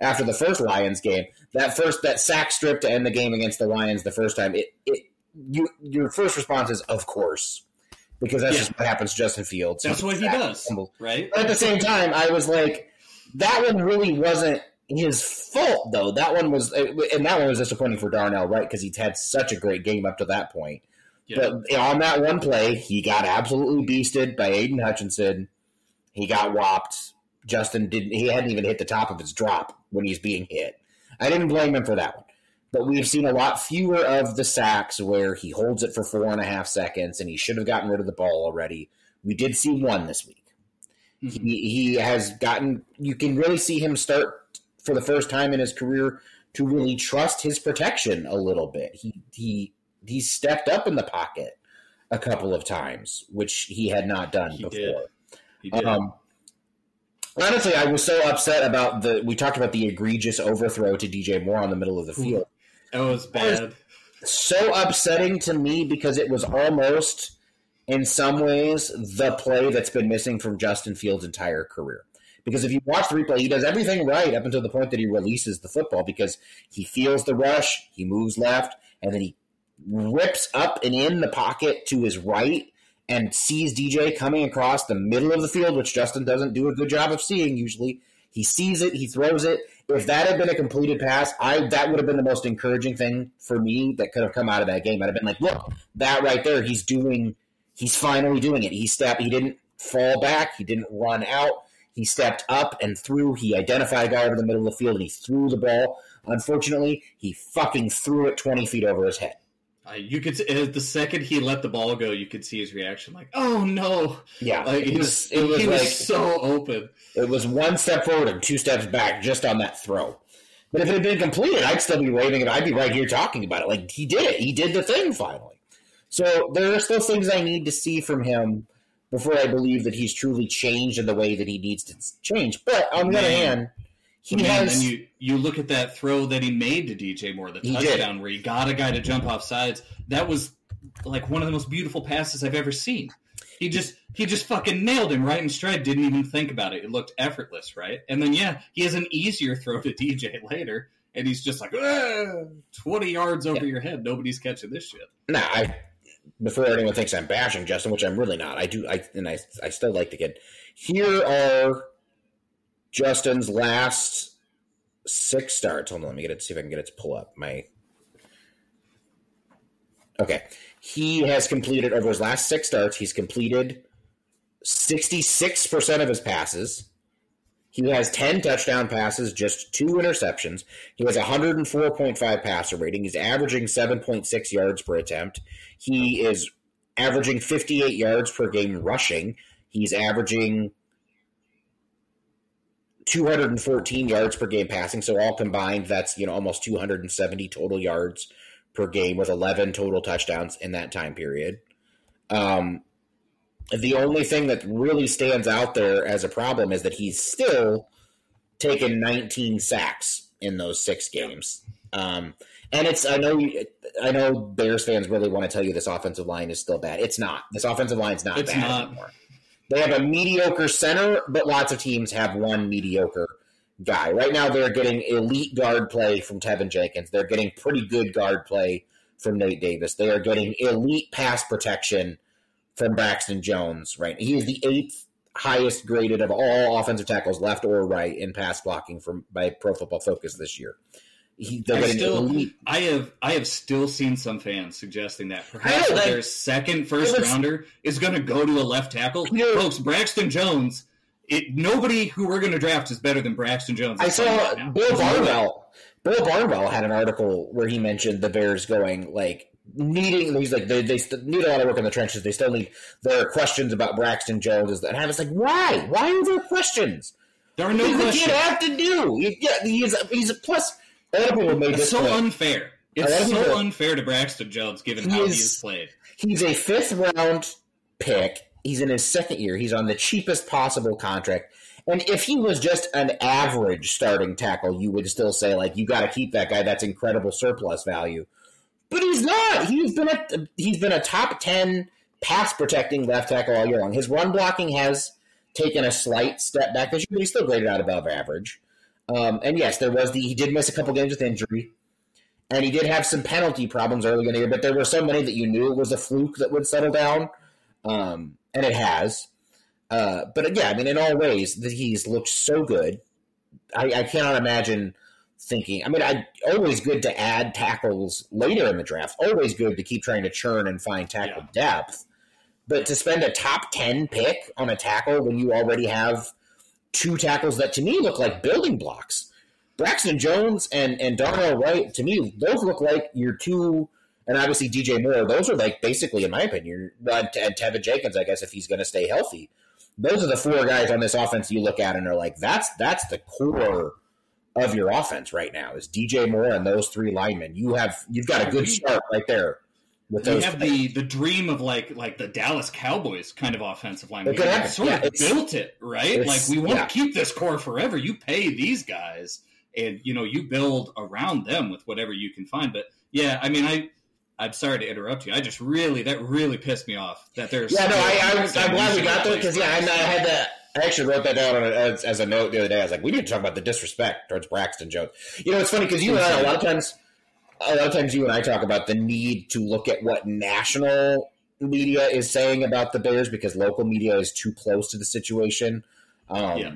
after the first Lions game. That first that sack strip to end the game against the Lions the first time. It it you your first response is of course because that's yeah. just what happens to Justin Fields. That's what he does, right? But at the same time, I was like, that one really wasn't his fault though. That one was, and that one was disappointing for Darnell, right? Because he'd had such a great game up to that point. Yeah. But on that one play, he got absolutely beasted by Aidan Hutchinson. He got whopped. Justin didn't. He hadn't even hit the top of his drop when he's being hit. I didn't blame him for that one. But we've seen a lot fewer of the sacks where he holds it for four and a half seconds and he should have gotten rid of the ball already. We did see one this week. Mm-hmm. He, he has gotten, you can really see him start for the first time in his career to really trust his protection a little bit. He, he, he stepped up in the pocket a couple of times, which he had not done he before. Did. He did. Um, honestly, I was so upset about the. We talked about the egregious overthrow to DJ Moore on the middle of the field. It was bad. Was so upsetting to me because it was almost, in some ways, the play that's been missing from Justin Fields' entire career. Because if you watch the replay, he does everything right up until the point that he releases the football because he feels the rush, he moves left, and then he rips up and in the pocket to his right and sees DJ coming across the middle of the field, which Justin doesn't do a good job of seeing usually. He sees it, he throws it, if that had been a completed pass, I that would have been the most encouraging thing for me that could have come out of that game. I'd have been like, look, that right there, he's doing, he's finally doing it. He stepped, he didn't fall back, he didn't run out. He stepped up and threw. He identified a guy over the middle of the field and he threw the ball. Unfortunately, he fucking threw it 20 feet over his head. Uh, you could see, the second he let the ball go, you could see his reaction, like, "Oh no!" Yeah, like, it was, it was, he like, was so open. It was one step forward and two steps back just on that throw. But if it had been completed, I'd still be waving it. I'd be right here talking about it. Like he did it. He did the thing finally. So there are still things I need to see from him before I believe that he's truly changed in the way that he needs to change. But on the other hand, he Man, has. And you you look at that throw that he made to DJ Moore, the touchdown where he got a guy to jump off sides. That was like one of the most beautiful passes I've ever seen. He just he just fucking nailed him right in stride. Didn't even think about it. It looked effortless, right? And then yeah, he has an easier throw to (laughs) DJ later, and he's just like ah, twenty yards over yeah. your head. Nobody's catching this shit. Nah, I before anyone thinks I'm bashing Justin, which I'm really not. I do. I and I I still like the kid. Here are Justin's last six starts. Hold on, let me get it. See if I can get it to pull up my. Okay, he has completed over his last six starts. He's completed sixty six percent of his passes. He has 10 touchdown passes, just two interceptions. He has 104.5 passer rating. He's averaging 7.6 yards per attempt. He is averaging 58 yards per game rushing. He's averaging 214 yards per game passing. So all combined, that's you know almost 270 total yards per game with 11 total touchdowns in that time period. Um, the only thing that really stands out there as a problem is that he's still taken 19 sacks in those six games. Um, and it's I know I know Bears fans really want to tell you this offensive line is still bad. It's not. This offensive line is not It's bad not. anymore. They have a mediocre center, but lots of teams have one mediocre guy. Right now, they're getting elite guard play from Teven Jenkins. They're getting pretty good guard play from Nate Davis. They are getting elite pass protection from Braxton Jones. Right, he is the eighth highest graded of all offensive tackles, left or right, in pass blocking from by Pro Football Focus this year. He, I still. I have, I have still seen some fans suggesting that perhaps know, their second first was- rounder is going to go to a left tackle. Peter- Folks, Braxton Jones. It, nobody who we're going to draft is better than Braxton Jones. I saw right. Bill There's no way. Barnwell. Bill Barnwell had an article where he mentioned the Bears going like needing. He's like they they need a lot of work in the trenches. They still need. There are questions about Braxton Jones, and I was like, why? Why are there questions? There are no What does the kid have to do? Yeah, he's he's plus. A lot of people made It's this so point. unfair. It's so people- unfair to Braxton Jones given He how is- he has played. He's a fifth round pick. He's in his second year. He's on the cheapest possible contract. And if he was just an average starting tackle, you would still say like you got to keep that guy. That's incredible surplus value. But he's not. He's been a he's been a top ten pass protecting left tackle all year long. His run blocking has taken a slight step back this year, but he's still graded out above average. Um, and yes, there was the he did miss a couple games with injury, and he did have some penalty problems early in the year. But there were so many that you knew it was a fluke that would settle down, um, and it has. Uh, but yeah, I mean, in all ways, that he's looked so good. I, I cannot imagine thinking. I mean, I always good to add tackles later in the draft. Always good to keep trying to churn and find tackle depth. But to spend a top ten pick on a tackle when you already have two tackles that to me look like building blocks. Braxton Jones and and Darnell Wright to me those look like your two, and obviously DJ Moore. Those are like basically, in my opinion, and Teven Jenkins. I guess if he's going to stay healthy, those are the four guys on this offense you look at and are like, that's that's the core of your offense right now is DJ Moore and those three linemen. You have you've got a good start right there those. have the, the dream of like like the Dallas Cowboys kind of offensive line. We happen. sort Yeah, of built it right. Like we want yeah. to keep this core forever. You pay these guys, and you know you build around them with whatever you can find. But yeah, I mean, I I'm sorry to interrupt you. I just really that really pissed me off that there's Yeah, no, I, I I'm glad we got there because yeah, I, I had that. I actually wrote that down as, as a note the other day. I was like, we need to talk about the disrespect towards Braxton Jones. You know, it's funny because you and I a lot of times, a lot of times you and I talk about the need to look at what national media is saying about the Bears because local media is too close to the situation. Um, Yeah.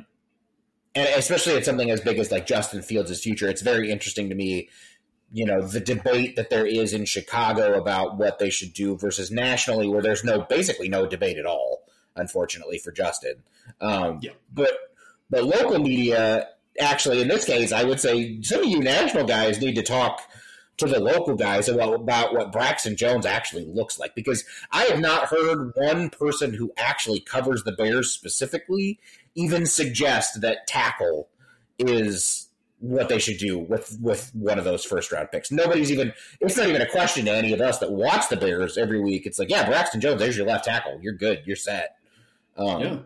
and especially at something as big as like Justin Fields' future, it's very interesting to me. You know the debate that there is in Chicago about what they should do versus nationally, where there's no basically no debate at all. Unfortunately for Justin, um, Yeah. but but local media actually in this case, I would say some of you national guys need to talk to the local guys about, what Braxton Jones actually looks like because I have not heard one person who actually covers the Bears specifically even suggest that tackle is what they should do with with one of those first round picks. Nobody's even it's not even a question to any of us that watch the Bears every week. It's like, yeah, Braxton Jones, there's your left tackle. You're good. You're set. Um, Yeah.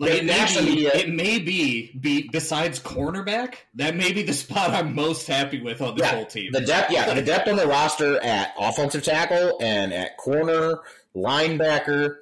Like it may, be, media- it may be, be besides cornerback, that may be the (laughs) spot I'm most happy with on this Yeah, whole team. The depth, yeah, the depth on the roster at offensive tackle and at corner, linebacker,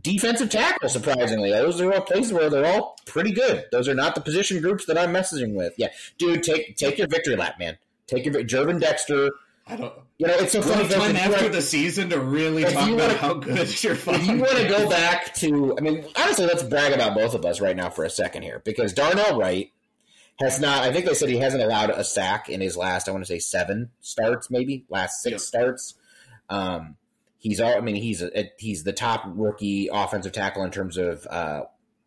defensive tackle. Surprisingly, those are all places where they're all pretty good. Those are not the position groups that I'm messaging with. Yeah, dude, take take your victory lap, man. Take your Gervon Dexter. I don't. You know, it's so funny. time after the season to really talk about wanna- how good (laughs) your if you want to go back to, I mean, honestly, let's brag about both of us right now for a second here because Darnell Wright has not. I think they said he hasn't allowed a sack in his last. I want to say seven starts, maybe last six starts. Um, he's all. I mean, he's a, he's the top rookie offensive tackle in terms of. Uh,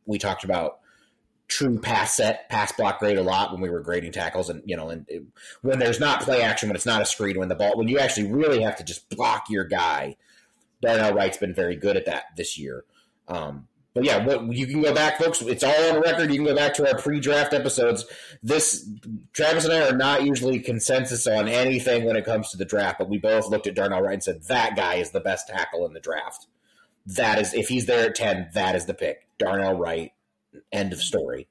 we talked about true pass set, pass block grade a lot when we were grading tackles, and you know, and it, when there's not play action, when it's not a screen, when the ball, when you actually really have to just block your guy. Darnell Wright's been very good at that this year. Um, but yeah, what, you can go back, folks. It's all on record. You can go back to our pre-draft episodes. This Travis and I are not usually consensus on anything when it comes to the draft, but we both looked at Darnell Wright and said that guy is the best tackle in the draft. That is, if he's there at ten, that is the pick. Darnell Wright. End of story.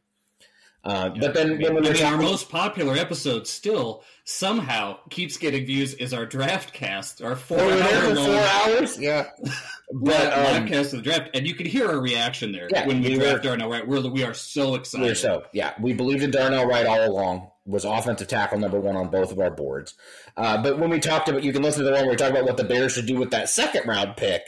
Uh, but then I mean, when I were mean, our most popular episode still somehow keeps getting views is our draft cast, our four oh, hour long four hours, yeah. (laughs) But um, podcast of the draft, and you can hear our reaction there Yeah, when we, we were- draft Darnell Wright. We're we are so excited. We're so yeah, we believed in Darnell Wright all along. Was offensive tackle number one on both of our boards. Uh, but when we talked about, you can listen to the one where we talked about what the Bears should do with that second round pick.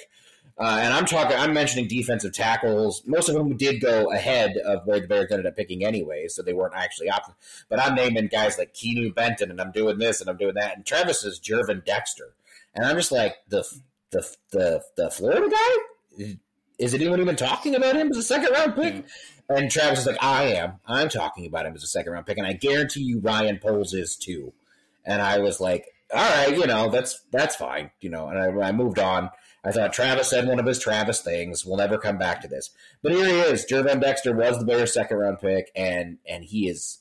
Uh, and I'm talking, I'm mentioning defensive tackles, most of whom did go ahead of where the Bears ended up picking anyway, so they weren't actually options. But I'm naming guys like Keanu Benton, and I'm doing this and I'm doing that. And Travis is Gervon Dexter, and I'm just like the the the the Florida guy. Is anyone even talking about him as a second round pick? Yeah. And Travis is like, I am. I'm talking about him as a second round pick, and I guarantee you Ryan Poles is too. And I was like, all right, you know, that's that's fine, you know. And I, I moved on. I thought Travis said one of his Travis things. We'll never come back to this, but here he is. Gervon Dexter was the Bears' second round pick, and and he is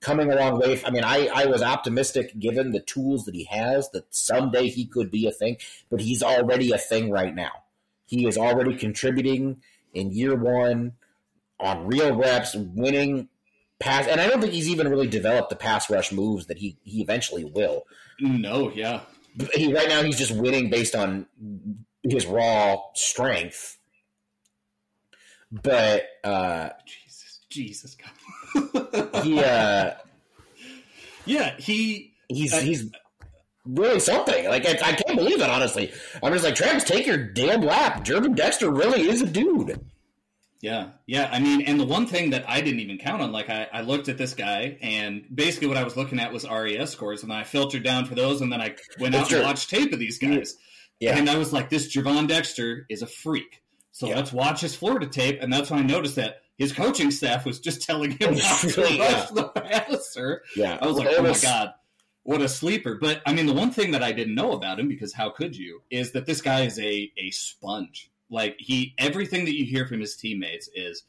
coming a long way. I mean, I I was optimistic given the tools that he has that someday he could be a thing, but he's already a thing right now. He is already contributing in year one on real reps, winning pass, and I don't think he's even really developed the pass rush moves that he he eventually will. No, yeah, He right now he's just winning based on his raw strength. But uh, Jesus, Jesus, God. he uh, yeah, he. he's Uh, he's really something. Like I, I can't believe it. Honestly, I'm just like Travis, take your damn lap. Gervon Dexter really is a dude. Yeah, yeah. I mean, and the one thing that I didn't even count on, like I, I looked at this guy, and basically what I was looking at was RAS scores, and then I filtered down for those, and then I went That's out true. and watched tape of these guys, Yeah. and I was like, this Gervon Dexter is a freak. So Yeah. let's watch his Florida tape, and that's when I noticed that his coaching staff was just telling him (laughs) not to rush yeah. the passer. Yeah, I was like, It oh my god, what a sleeper! But I mean, the one thing that I didn't know about him, because how could you, is that this guy is a a sponge. Like he, everything that you hear from his teammates is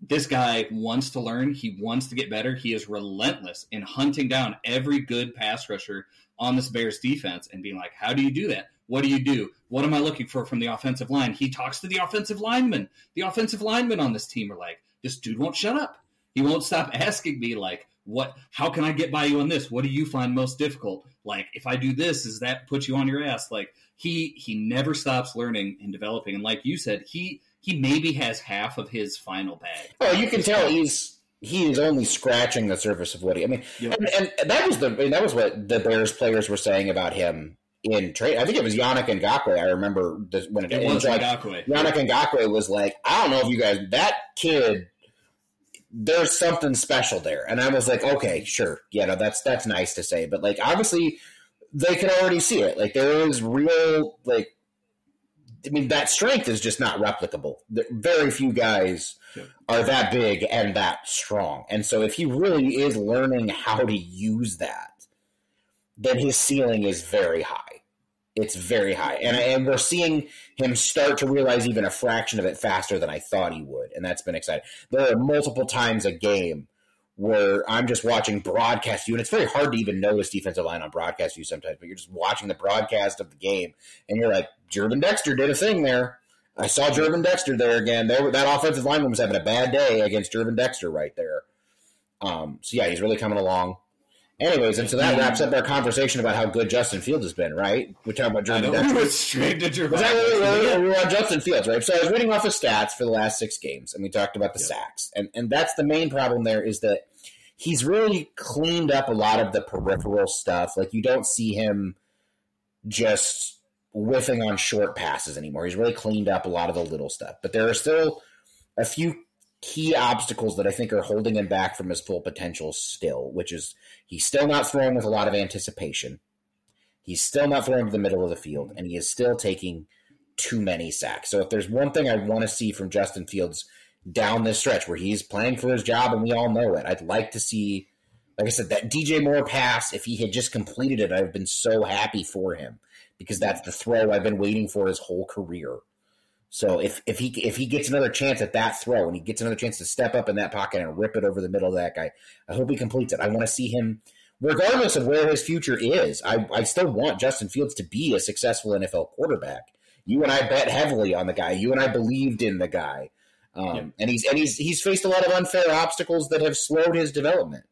this guy wants to learn. He wants to get better. He is relentless in hunting down every good pass rusher on this Bears defense and being like, how do you do that? What do you do? What am I looking for from the offensive line? He talks to the offensive linemen. The offensive linemen on this team are like, this dude won't shut up. He won't stop asking me like, what? How can I get by you on this? What do you find most difficult? Like, if I do this, does that put you on your ass? Like, he he never stops learning and developing. And like you said, he he maybe has half of his final bag. Oh, you can tell he's he is only scratching the surface of what he. I mean, Yep. and, and that was the I mean, that was what the Bears players were saying about him in trade. I think it was Yannick Ngakoue. I remember this, when it, It was like Ngakoue. Yannick Ngakoue was like, I don't know if you guys that kid. There's something special there, and I was like, okay, sure, yeah, no, that's that's nice to say, but like obviously they can already see it. Like there is real like. I mean, that strength is just not replicable. Very few guys are that big and that strong. And so if he really is learning how to use that, then his ceiling is very high. It's very high. And, and we're seeing him start to realize even a fraction of it faster than I thought he would. And that's been exciting. There are multiple times a game where I'm just watching broadcast view, and it's very hard to even know this defensive line on broadcast view sometimes, but you're just watching the broadcast of the game, and you're like, Gervon Dexter did a thing there. I saw Gervon Dexter there again. There, that offensive lineman was having a bad day against Gervon Dexter right there. Um, so yeah, he's really coming along. Anyways, and so that wraps up our conversation about how good Justin Fields has been, right? We're talking about know we went straight to Gervon. Was that really, really, Yeah. we were on Justin Fields, right? So I was reading off his stats for the last six games, and we talked about the Yeah. sacks, and and that's the main problem there is that he's really cleaned up a lot of the peripheral stuff. Like you don't see him just whiffing on short passes anymore. He's really cleaned up a lot of the little stuff, but there are still a few key obstacles that I think are holding him back from his full potential still, which is he's still not throwing with a lot of anticipation. He's still not throwing to the middle of the field, and he is still taking too many sacks. So if there's one thing I want to see from Justin Fields down this stretch where he's playing for his job and we all know it, I'd like to see, like I said, that DJ Moore pass. If he had just completed it, I've been so happy for him because that's the throw I've been waiting for his whole career. So if, if he if he gets another chance at that throw and he gets another chance to step up in that pocket and rip it over the middle of that guy, I hope he completes it. I want to see him, regardless of where his future is. I, I still want Justin Fields to be a successful NFL quarterback. You and I bet heavily on the guy. You and I believed in the guy, um, yeah. and he's and he's he's faced a lot of unfair obstacles that have slowed his development.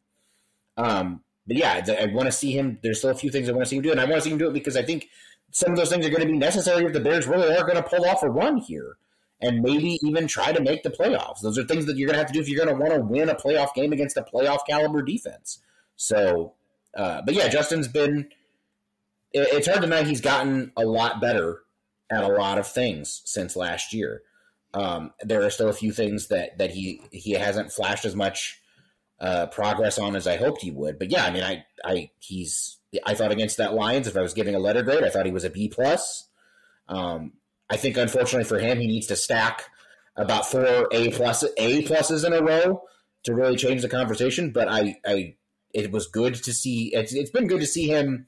Um, but yeah, I, I want to see him. There's still a few things I want to see him do, and I want to see him do it because I think some of those things are going to be necessary if the Bears really are going to pull off a run here and maybe even try to make the playoffs. Those are things that you're going to have to do if you're going to want to win a playoff game against a playoff caliber defense. So, uh, but yeah, Justin's been. It's hard to deny he's gotten a lot better at a lot of things since last year. Um, there are still a few things that that he he hasn't flashed as much uh, progress on as I hoped he would. But yeah, I mean, I I he's I thought against that Lions, if I was giving a letter grade, I thought he was a B plus. Um, I think unfortunately for him, he needs to stack about four A plus A pluses in a row to really change the conversation. But I, I it was good to see. It's, it's been good to see him.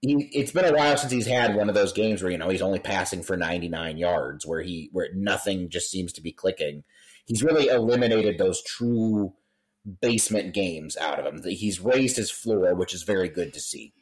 He, it's been a while since he's had one of those games where you know he's only passing for 99 yards, where he where nothing just seems to be clicking. He's really eliminated those true basement games out of him. He's raised his floor, which is very good to see.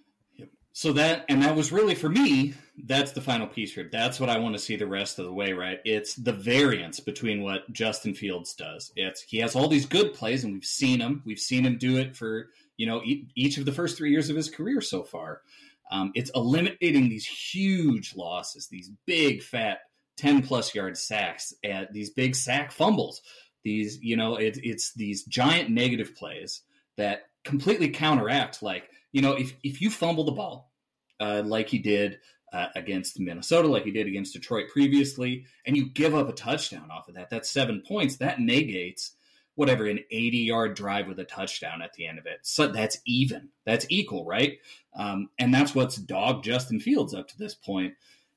So that and that was really for me. That's the final piece here. That's what I want to see the rest of the way. Right? It's the variance between what Justin Fields does. It's he has all these good plays, and we've seen him. We've seen him do it for you know each of the first three years of his career so far. Um, it's eliminating these huge losses, these big fat ten plus yard sacks, at these big sack fumbles these, you know, it, it's these giant negative plays that completely counteract. Like, you know, if if you fumble the ball, uh, like he did uh, against Minnesota, like he did against Detroit previously, and you give up a touchdown off of that, that's seven points. That negates whatever an 80 yard drive with a touchdown at the end of it. So that's even. That's equal, right? Um, and that's what's dogged Justin Fields up to this point.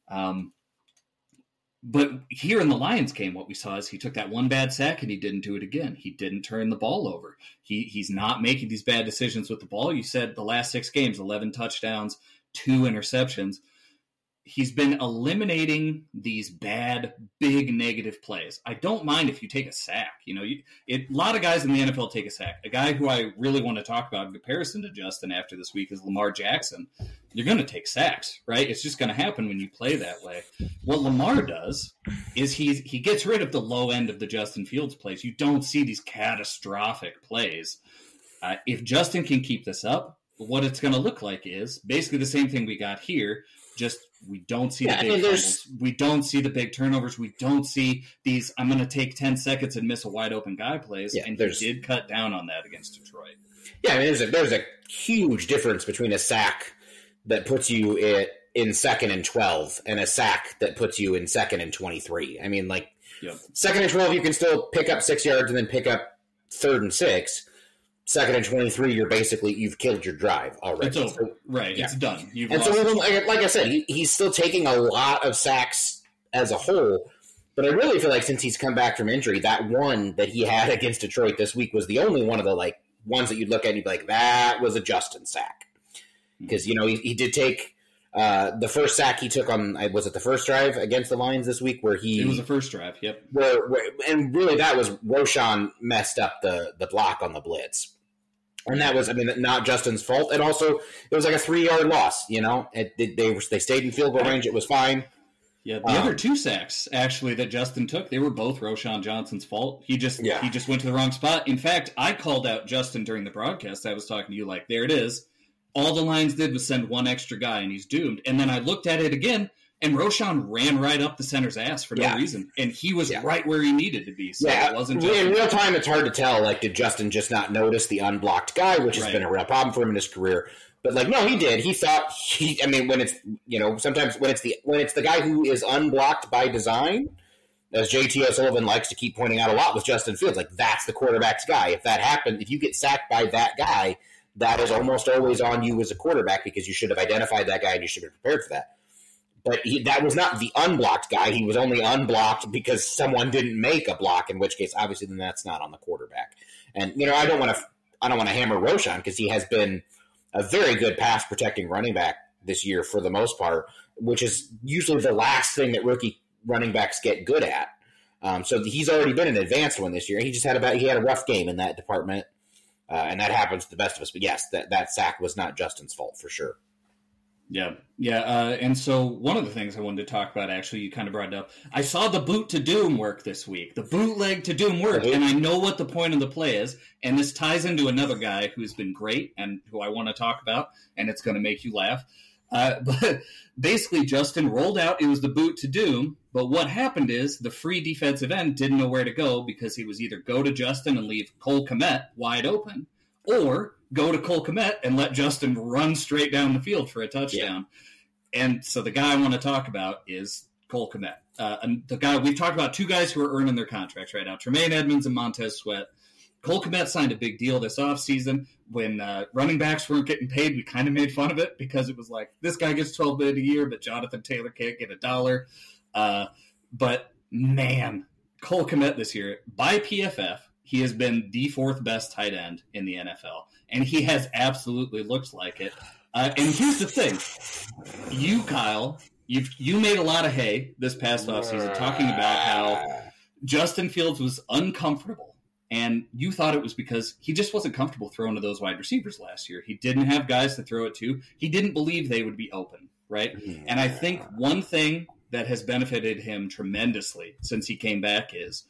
Um, but here in the Lions game, what we saw is he took that one bad sack and he didn't do it again. He didn't turn the ball over. He he's not making these bad decisions with the ball. You said the last six games, eleven touchdowns, two interceptions he's been eliminating these bad, big negative plays. I don't mind if you take a sack. You know, you, it, a lot of guys in the NFL take a sack. A guy who I really want to talk about in comparison to Justin after this week is Lamar Jackson. You're going to take sacks, right? It's just going to happen when you play that way. What Lamar does is he he gets rid of the low end of the Justin Fields plays. You don't see these catastrophic plays. Uh, if Justin can keep this up, what it's going to look like is basically the same thing we got here just we don't see yeah, the big I mean, fumbles. We don't see the big turnovers. We don't see these. I'm going to take ten seconds and miss a wide open guy plays. Yeah, and he did cut down on that against Detroit. Yeah, I mean, there's a there's a huge difference between a sack that puts you in, in second and twelve and a sack that puts you in second and twenty three. I mean, like yep. second and twelve, you can still pick up six yards and then pick up third and six second and 23 you're basically you've killed your drive already. It's over. Right yeah. it's done. You've and so like, like, i said he, he's still taking a lot of sacks as a whole but i really feel like since he's come back from injury that one that he had (laughs) against detroit this week was the only one of the like ones that you'd look at and you'd be like that was a justin sack. Because you know he, he did take uh, the first sack he took on was it the first drive against the Lions this week where he it was the first drive, yep. Where, where and really that was Roschon messed up the the block on the blitz and that was, I mean, not Justin's fault. And also, it was like a three yard loss. You know, it, it, they they stayed in field goal range. It was fine. Yeah, the um, other two sacks actually that Justin took, they were both Roschon Johnson's fault. He just yeah. he just went to the wrong spot. In fact, I called out Justin during the broadcast. I was talking to you like, there it is. All the Lions did was send one extra guy, and he's doomed. And then I looked at it again, and Roschon ran right up the center's ass for no yeah. reason, and he was yeah. right where he needed to be. So yeah, it wasn't in real time. It's hard to tell. Like, did Justin just not notice the unblocked guy, which has been a real problem for him in his career? But like, no, he did. He thought he. I mean, when it's you know, sometimes when it's the when it's the guy who is unblocked by design, as JT O'Sullivan likes to keep pointing out a lot with Justin Fields, like that's the quarterback's guy. If that happened, if you get sacked by that guy, that is almost always on you as a quarterback because you should have identified that guy and you should have prepared for that. But he, that was not the unblocked guy. He was only unblocked because someone didn't make a block. In which case, obviously, then that's not on the quarterback. And you know, I don't want to, I don't want to hammer Roschon because he has been a very good pass protecting running back this year for the most part, which is usually the last thing that rookie running backs get good at. Um, so he's already been an advanced one this year. He just had about he had a rough game in that department, uh, and that happens to the best of us. But yes, that that sack was not Justin's fault for sure. Yeah, yeah, uh, and so one of the things I wanted to talk about, actually, you kind of brought it up. I saw the boot to Doom work this week, the bootleg to Doom work, and I know what the point of the play is. And this ties into another guy who's been great and who I want to talk about, and it's going to make you laugh. Uh, (laughs) but basically, Justin rolled out. It was the boot to Doom. But what happened is the free defensive end didn't know where to go because he was either go to Justin and leave Cole Kmet wide open, or go to Cole Kmet and let Justin run straight down the field for a touchdown. Yeah. And so the guy I want to talk about is Cole Kmet. Uh, and the guy we've talked about two guys who are earning their contracts right now: Tremaine Edmunds and Montez Sweat. Cole Kmet signed a big deal this offseason. When uh, running backs weren't getting paid, we kind of made fun of it because it was like this guy gets twelve million a year, but Jonathan Taylor can't get a dollar. Uh, but man, Cole Kmet this year by PFF, he has been the fourth best tight end in the NFL, and he has absolutely looked like it. Uh, and here's the thing, you Kyle, you've you made a lot of hay this past offseason talking about how Justin Fields was uncomfortable and you thought it was because he just wasn't comfortable throwing to those wide receivers last year. He didn't have guys to throw it to. He didn't believe they would be open, right? And I think one thing that has benefited him tremendously since he came back is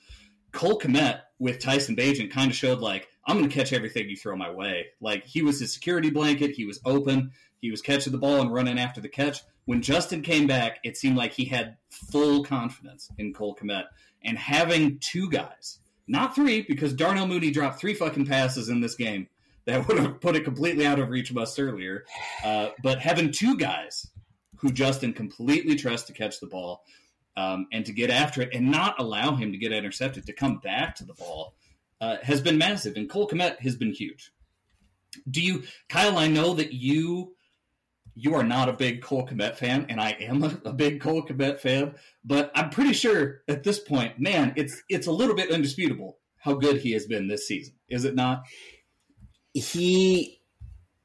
Cole Kmet with Tyson Bagent kind of showed like I'm going to catch everything you throw my way. Like he was his security blanket. He was open. He was catching the ball and running after the catch. When Justin came back, it seemed like he had full confidence in Cole Kmet and having two guys not three, because Darnell Mooney dropped three fucking passes in this game that (laughs) would have put it completely out of reach of us earlier. Uh, but having two guys who Justin completely trusts to catch the ball um, and to get after it and not allow him to get intercepted, to come back to the ball, uh, has been massive. And Cole Kmet has been huge. Do you, Kyle? I know that you you are not a big Cole Kmet fan, and I am a, a, big Cole Kmet fan. But I'm pretty sure at this point, man, it's it's a little bit undisputable how good he has been this season, is it not? He.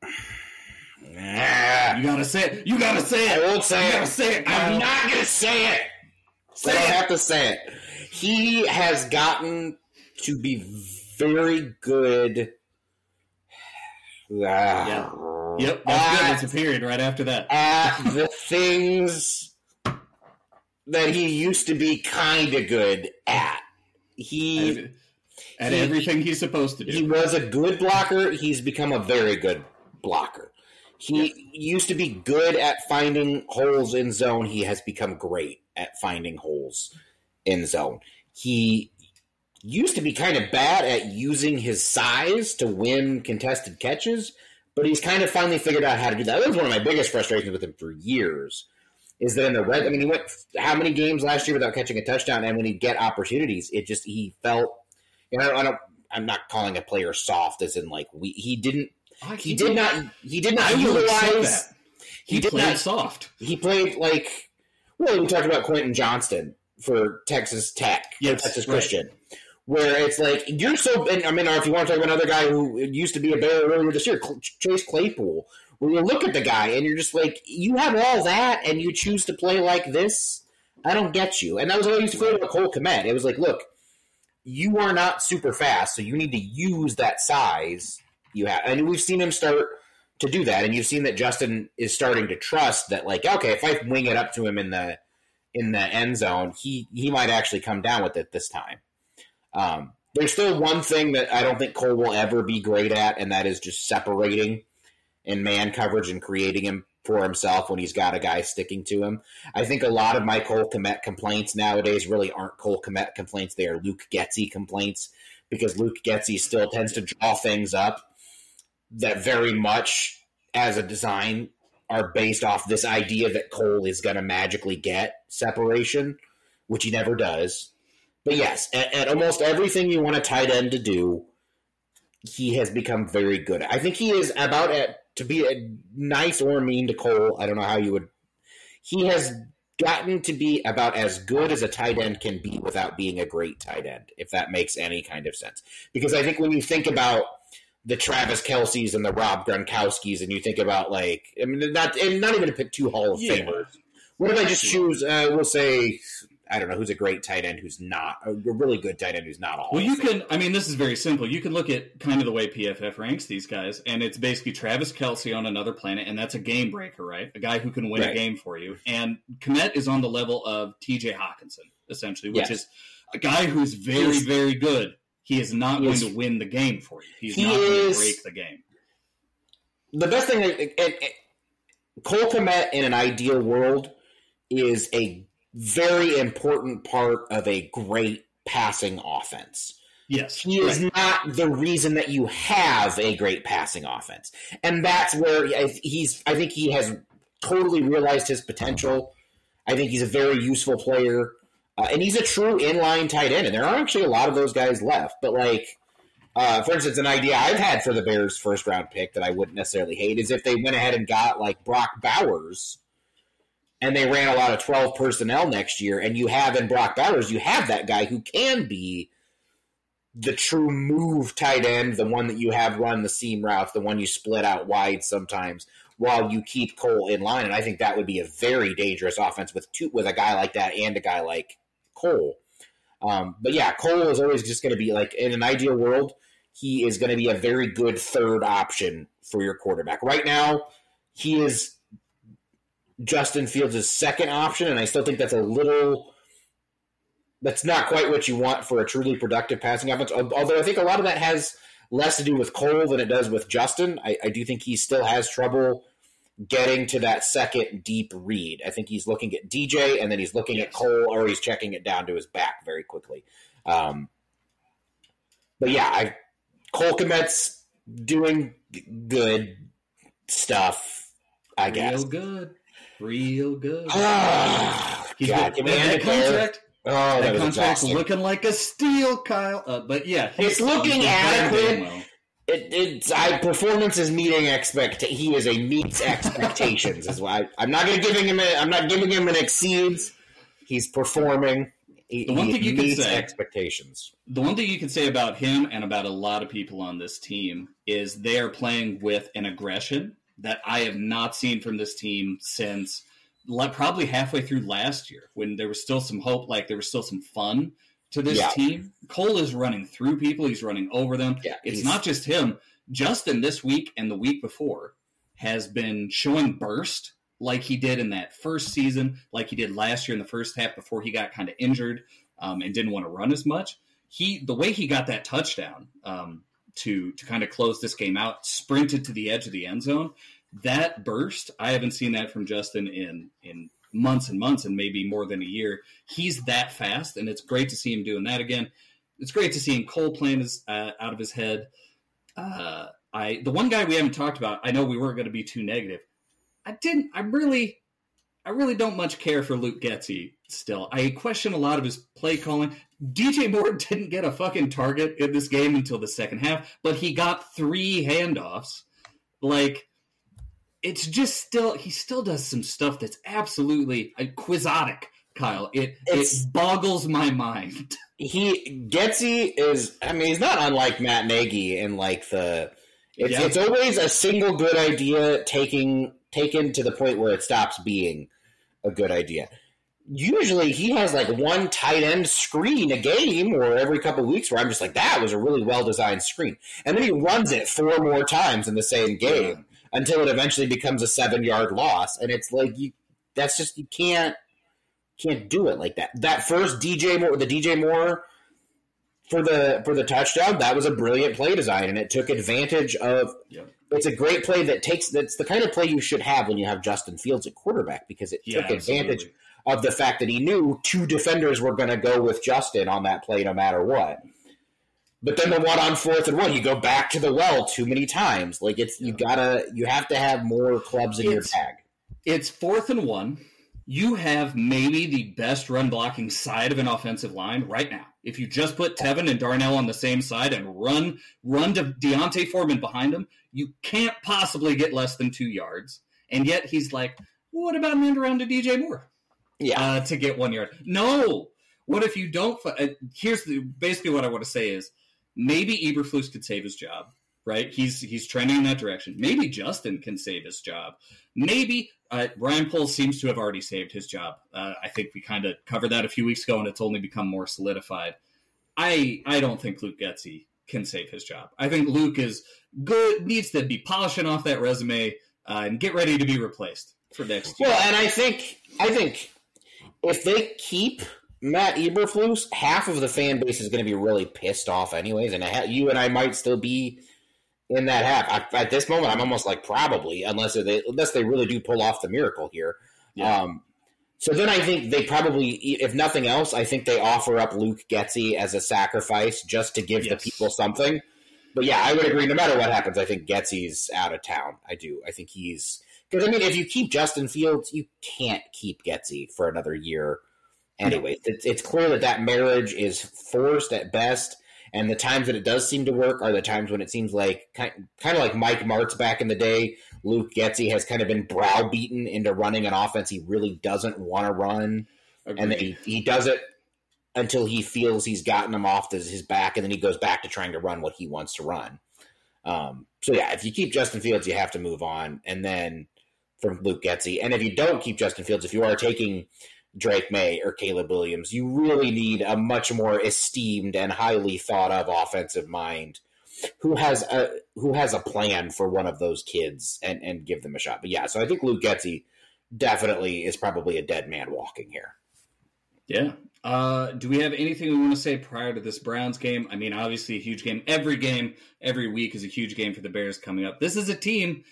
(sighs) You gotta say it. You gotta say it. I won't say you it. Gotta say it. I'm not gonna say it. Say I have to say it. He has gotten to be very good. (sighs) Yeah. Yep, that's at, good. That's a period right after that. At (laughs) the things that he used to be kind of good at. He at, at he, everything he's supposed to do. He was a good blocker. He's become a very good blocker. He yep. used to be good at finding holes in zone. He has become great at finding holes in zone. He used to be kind of bad at using his size to win contested catches but he's kind of finally figured out how to do that. That was one of my biggest frustrations with him for years. Is that in the red? I mean, he went how many games last year without catching a touchdown? And when he'd get opportunities, it just he felt. You know, I don't. I'm not calling a player soft, as in like we. He didn't. Oh, he, he did not. He did not utilize. He, he, did played not, soft. He played like. Well, we talked about Quentin Johnston for Texas Tech, yes, Texas right. Christian where it's like you're so. I mean, or if you want to talk about another guy who used to be a Bear earlier this year, Chase Claypool, where you look at the guy and you're just like, you have all that, and you choose to play like this. I don't get you. And that was what I used to feel about Cole Kmet. It was like, look, you are not super fast, so you need to use that size you have. And we've seen him start to do that, and you've seen that Justin is starting to trust that, like, okay, if I wing it up to him in the in the end zone, he he might actually come down with it this time. Um, there's still one thing that I don't think Cole will ever be great at, and that is just separating in man coverage and creating him for himself when he's got a guy sticking to him. I think a lot of my Cole Kmet complaints nowadays really aren't Cole Kmet complaints; they are Luke Getsy complaints because Luke Getsy still tends to draw things up that very much, as a design, are based off this idea that Cole is going to magically get separation, which he never does but yes, at, at almost everything you want a tight end to do, he has become very good. I think he is about at to be nice or mean to Cole. I don't know how you would. He has gotten to be about as good as a tight end can be without being a great tight end, if that makes any kind of sense. Because I think when you think about the Travis Kelces and the Rob Gronkowski's, and you think about like, I mean, not and not even to pick two Hall of Yeah. Famers. What if I just choose? Uh, we'll say I don't know who's a great tight end, who's not a really good tight end, who's not all. Well, you can. I mean, this is very simple. You can look at kind of the way PFF ranks these guys, and it's basically Travis Kelce on another planet, and that's a game breaker, right? A guy who can win Right. a game for you. And Kmet is on the level of T.J. Hockenson, essentially, which Yes. is a guy who's very, very good. He is not He going is- to win the game for you. He's He not going to break the game. the best thing. It, it, it, Cole Kmet in an ideal world is a very important part of a great passing offense. Yes, He is right. not the reason that you have a great passing offense, and that's where he's. I think he has totally realized his potential. I think he's a very useful player, uh, and he's a true inline tight end. And there are actually a lot of those guys left. But like, uh, for instance, an idea I've had for the Bears' first round pick that I wouldn't necessarily hate is if they went ahead and got like Brock Bowers. And they ran a lot of twelve personnel next year, and you have in Brock Bowers, you have that guy who can be the true move tight end, the one that you have run the seam routes, the one you split out wide sometimes, while you keep Cole in line. And I think that would be a very dangerous offense with two with a guy like that and a guy like Cole. Um, but yeah, Cole is always just going to be like in an ideal world, he is going to be a very good third option for your quarterback. Right now, he is Justin Fields' second option, and I still think that's a little that's not quite what you want for a truly productive passing offense. Although I think a lot of that has less to do with Cole than it does with Justin. I, I do think he still has trouble getting to that second deep read. I think he's looking at DJ and then he's looking at Cole or he's checking it down to his back very quickly. Um, but yeah, I, Cole Kmet's doing g- good stuff, I guess. real good, real good. (sighs) He's God, got give me that, a that player. contract. Oh, that, that contract's exhausting. looking like a steal, Kyle. Uh, but yeah, It's looking adequate. well. It, it's I performance is meeting expect. He is a meets expectations. is why I, am not going to giving him. A, I'm not giving him an exceeds. He's performing. He, The one thing you can say- expectations. The one thing you can say about him and about a lot of people on this team is they are playing with an aggression that I have not seen from this team since probably halfway through last year when there was still some hope, like there was still some fun to this Yeah. team. Cole is running through people, he's running over them. Yeah, It's not just him. Justin this week and the week before has been showing burst like he did in that first season, like he did last year in the first half before he got kind of injured um, and didn't want to run as much. He the way he got that touchdown um, to to kind of close this game out, sprinted to the edge of the end zone. That burst, I haven't seen that from Justin in in months and months, and maybe more than a year. He's that fast, and it's great to see him doing that again. It's great to see him Cole playing his, uh, out of his head. Uh, I the one guy we haven't talked about. I know we weren't going to be too negative. I didn't. I really, I really don't much care for Luke Getsy. Still, I question a lot of his play calling. DJ Moore (laughs) didn't get a fucking target in this game until the second half, but he got three handoffs. Like, it's just still he still does some stuff that's absolutely uh, quixotic. Kyle, it It's- it boggles my mind. (laughs) He Getsy is. I mean, he's not unlike Matt Nagy in like the. It's, Yeah. it's always a single good idea taking taken to the point where it stops being a good idea. Usually, he has like one tight end screen a game, or every couple weeks, where I'm just like, that was a really well designed screen, and then he runs it four more times in the same game until it eventually becomes a seven yard loss, and it's like you. That's just you can't can't do it like that. That first DJ Moore, the DJ Moore for the for the touchdown, that was a brilliant play design, and it took advantage of. Yep. It's a great play that takes. That's the kind of play you should have when you have Justin Fields at quarterback because it Yeah, took advantage absolutely. of the fact that he knew two defenders were going to go with Justin on that play no matter what. But then the one on fourth and one, you go back to the well too many times. Like it's you gotta, you have to have more clubs in your bag. It's fourth and one. you have maybe the best run blocking side of an offensive line right now. If you just put Teven and Darnell on the same side and run run to D'Onta Foreman behind them, you can't possibly get less than two yards. And yet he's like, well, what about an end around to DJ Moore? Yeah. Uh, to get one yard. No. What if you don't? Uh, here's the, basically what I want to say is maybe Eberflus could save his job right? He's he's trending in that direction. Maybe Justin can save his job. Maybe uh, Ryan Poles seems to have already saved his job. Uh, I think we kind of covered that a few weeks ago, and it's only become more solidified. I I don't think Luke Getsy can save his job. I think Luke is good, needs to be polishing off that resume uh, and get ready to be replaced for next year. Well, and I think I think if they keep Matt Eberflus, half of the fan base is going to be really pissed off, anyways, and you and I might still be in that half. I, at this moment, I'm almost like probably, unless they unless they really do pull off the miracle here. Yeah. Um, so then I think they probably, if nothing else, I think they offer up Luke Getsy as a sacrifice just to give yes. the people something. But yeah, I would agree. No matter what happens, I think Getsy's out of town. I do. I think he's because I mean, if you keep Justin Fields, you can't keep Getsy for another year. Anyway, it's, it's clear that that marriage is forced at best and the times that it does seem to work are the times when it seems like kind, kind of like Mike Martz back in the day. Luke Getsy has kind of been browbeaten into running an offense he really doesn't want to run, Agreed. and then he, he does it until he feels he's gotten him off his back, and then he goes back to trying to run what he wants to run. Um, so yeah, if you keep Justin Fields, you have to move on, and then from Luke Getsy, and if you don't keep Justin Fields, if you are taking Drake Maye or Caleb Williams. You really need a much more esteemed and highly thought of offensive mind who has a who has a plan for one of those kids and and give them a shot. But yeah, so I think Luke Getsy definitely is probably a dead man walking here. Yeah. Uh, do we have anything we want to say prior to this Browns game? I mean, obviously a huge game. Every game, every week is a huge game for the Bears coming up. This is a team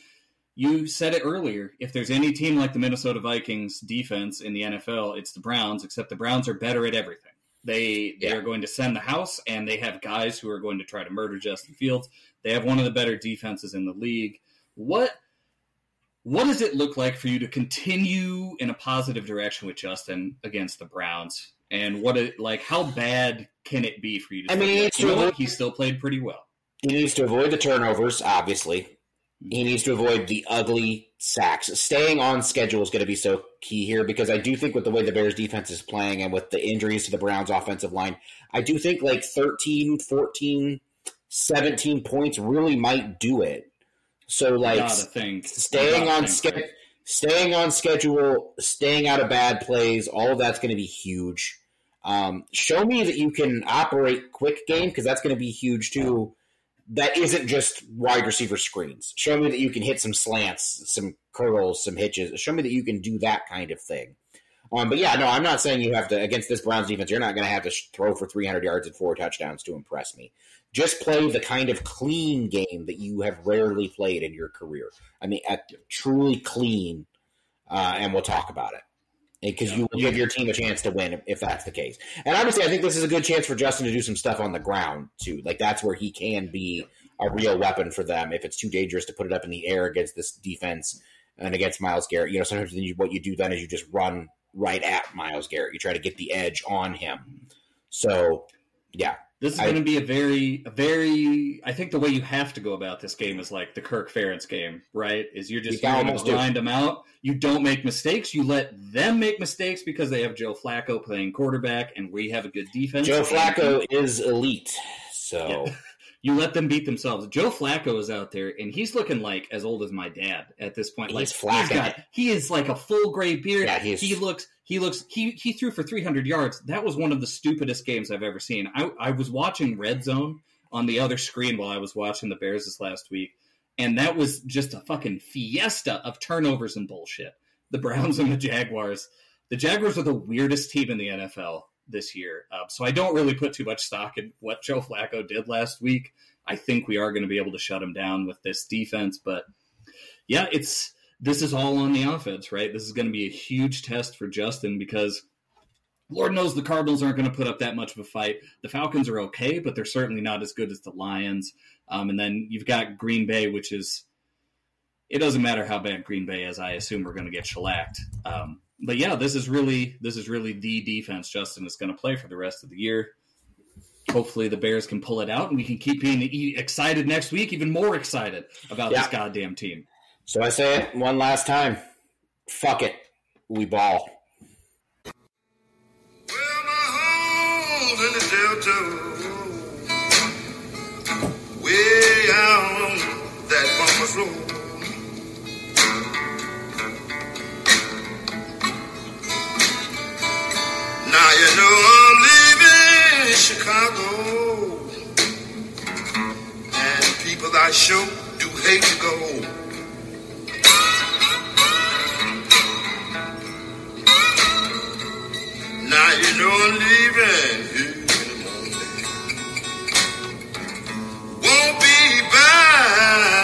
you said it earlier. If there's any team like the Minnesota Vikings defense in the NFL, it's the Browns, except the Browns are better at everything. They they yeah. are going to send the house and they have guys who are going to try to murder Justin Fields. They have one of the better defenses in the league. What what does it look like for you to continue in a positive direction with Justin against the Browns? And what it like how bad can it be for you to I mean, you know he still played pretty well. He needs to avoid the turnovers, obviously. He needs to avoid the ugly sacks. Staying on schedule is going to be so key here because I do think with the way the Bears defense is playing and with the injuries to the Browns offensive line, I do think like 13, 14, 17 points really might do it. So like staying on schedule, staying on schedule, staying out of bad plays, all of that's going to be huge. Um, show me that you can operate quick game because that's going to be huge too that isn't just wide receiver screens. Show me that you can hit some slants, some curls, some hitches. Show me that you can do that kind of thing. Um, but yeah, no, I'm not saying you have to against this Browns defense. You're not going to have to throw for 300 yards and four touchdowns to impress me. Just play the kind of clean game that you have rarely played in your career. I mean, at, truly clean, uh, and we'll talk about it because you will give your team a chance to win if, if, that's the case. And obviously, I think this is a good chance for Justin to do some stuff on the ground too. Like that's where he can be a real weapon for them. If it's too dangerous to put it up in the air against this defense and against Myles Garrett, you know, sometimes you, what you do then is you just run right at Myles Garrett. You try to get the edge on him. So, yeah, this is going to be a very, a very. I think the way you have to go about this game is like the Kirk Ferentz game, right? Is you're just you going to grind them out. You don't make mistakes. You let them make mistakes because they have Joe Flacco playing quarterback, and we have a good defense. Joe Flacco is elite, so. Yeah. (laughs) you let them beat themselves. Joe Flacco is out there, and he's looking like as old as my dad at this point. He's like he's got, he is like a full gray beard. Yeah, he looks he looks he he threw for 300 yards. That was one of the stupidest games I've ever seen. I, I was watching Red Zone on the other screen while I was watching the Bears this last week, and that was just a fucking fiesta of turnovers and bullshit. The Browns and the Jaguars. The Jaguars are the weirdest team in the NFL this year. Uh, so I don't really put too much stock in what Joe Flacco did last week. I think we are going to be able to shut him down with this defense, but yeah, it's this is all on the offense, right? This is going to be a huge test for Justin because Lord knows the Cardinals aren't going to put up that much of a fight. The Falcons are okay, but they're certainly not as good as the Lions. Um, and then you've got Green Bay, which is it doesn't matter how bad Green Bay is. I assume we're going to get shellacked. Um, but yeah, this is really this is really the defense Justin is going to play for the rest of the year. Hopefully, the Bears can pull it out, and we can keep being e- excited next week, even more excited about Yeah. this goddamn team. So I say it one last time. Fuck it. We ball. Well, Now you know I'm leaving Chicago. And people I show do hate to go. Now you know I'm leaving here in the morning. Won't be back.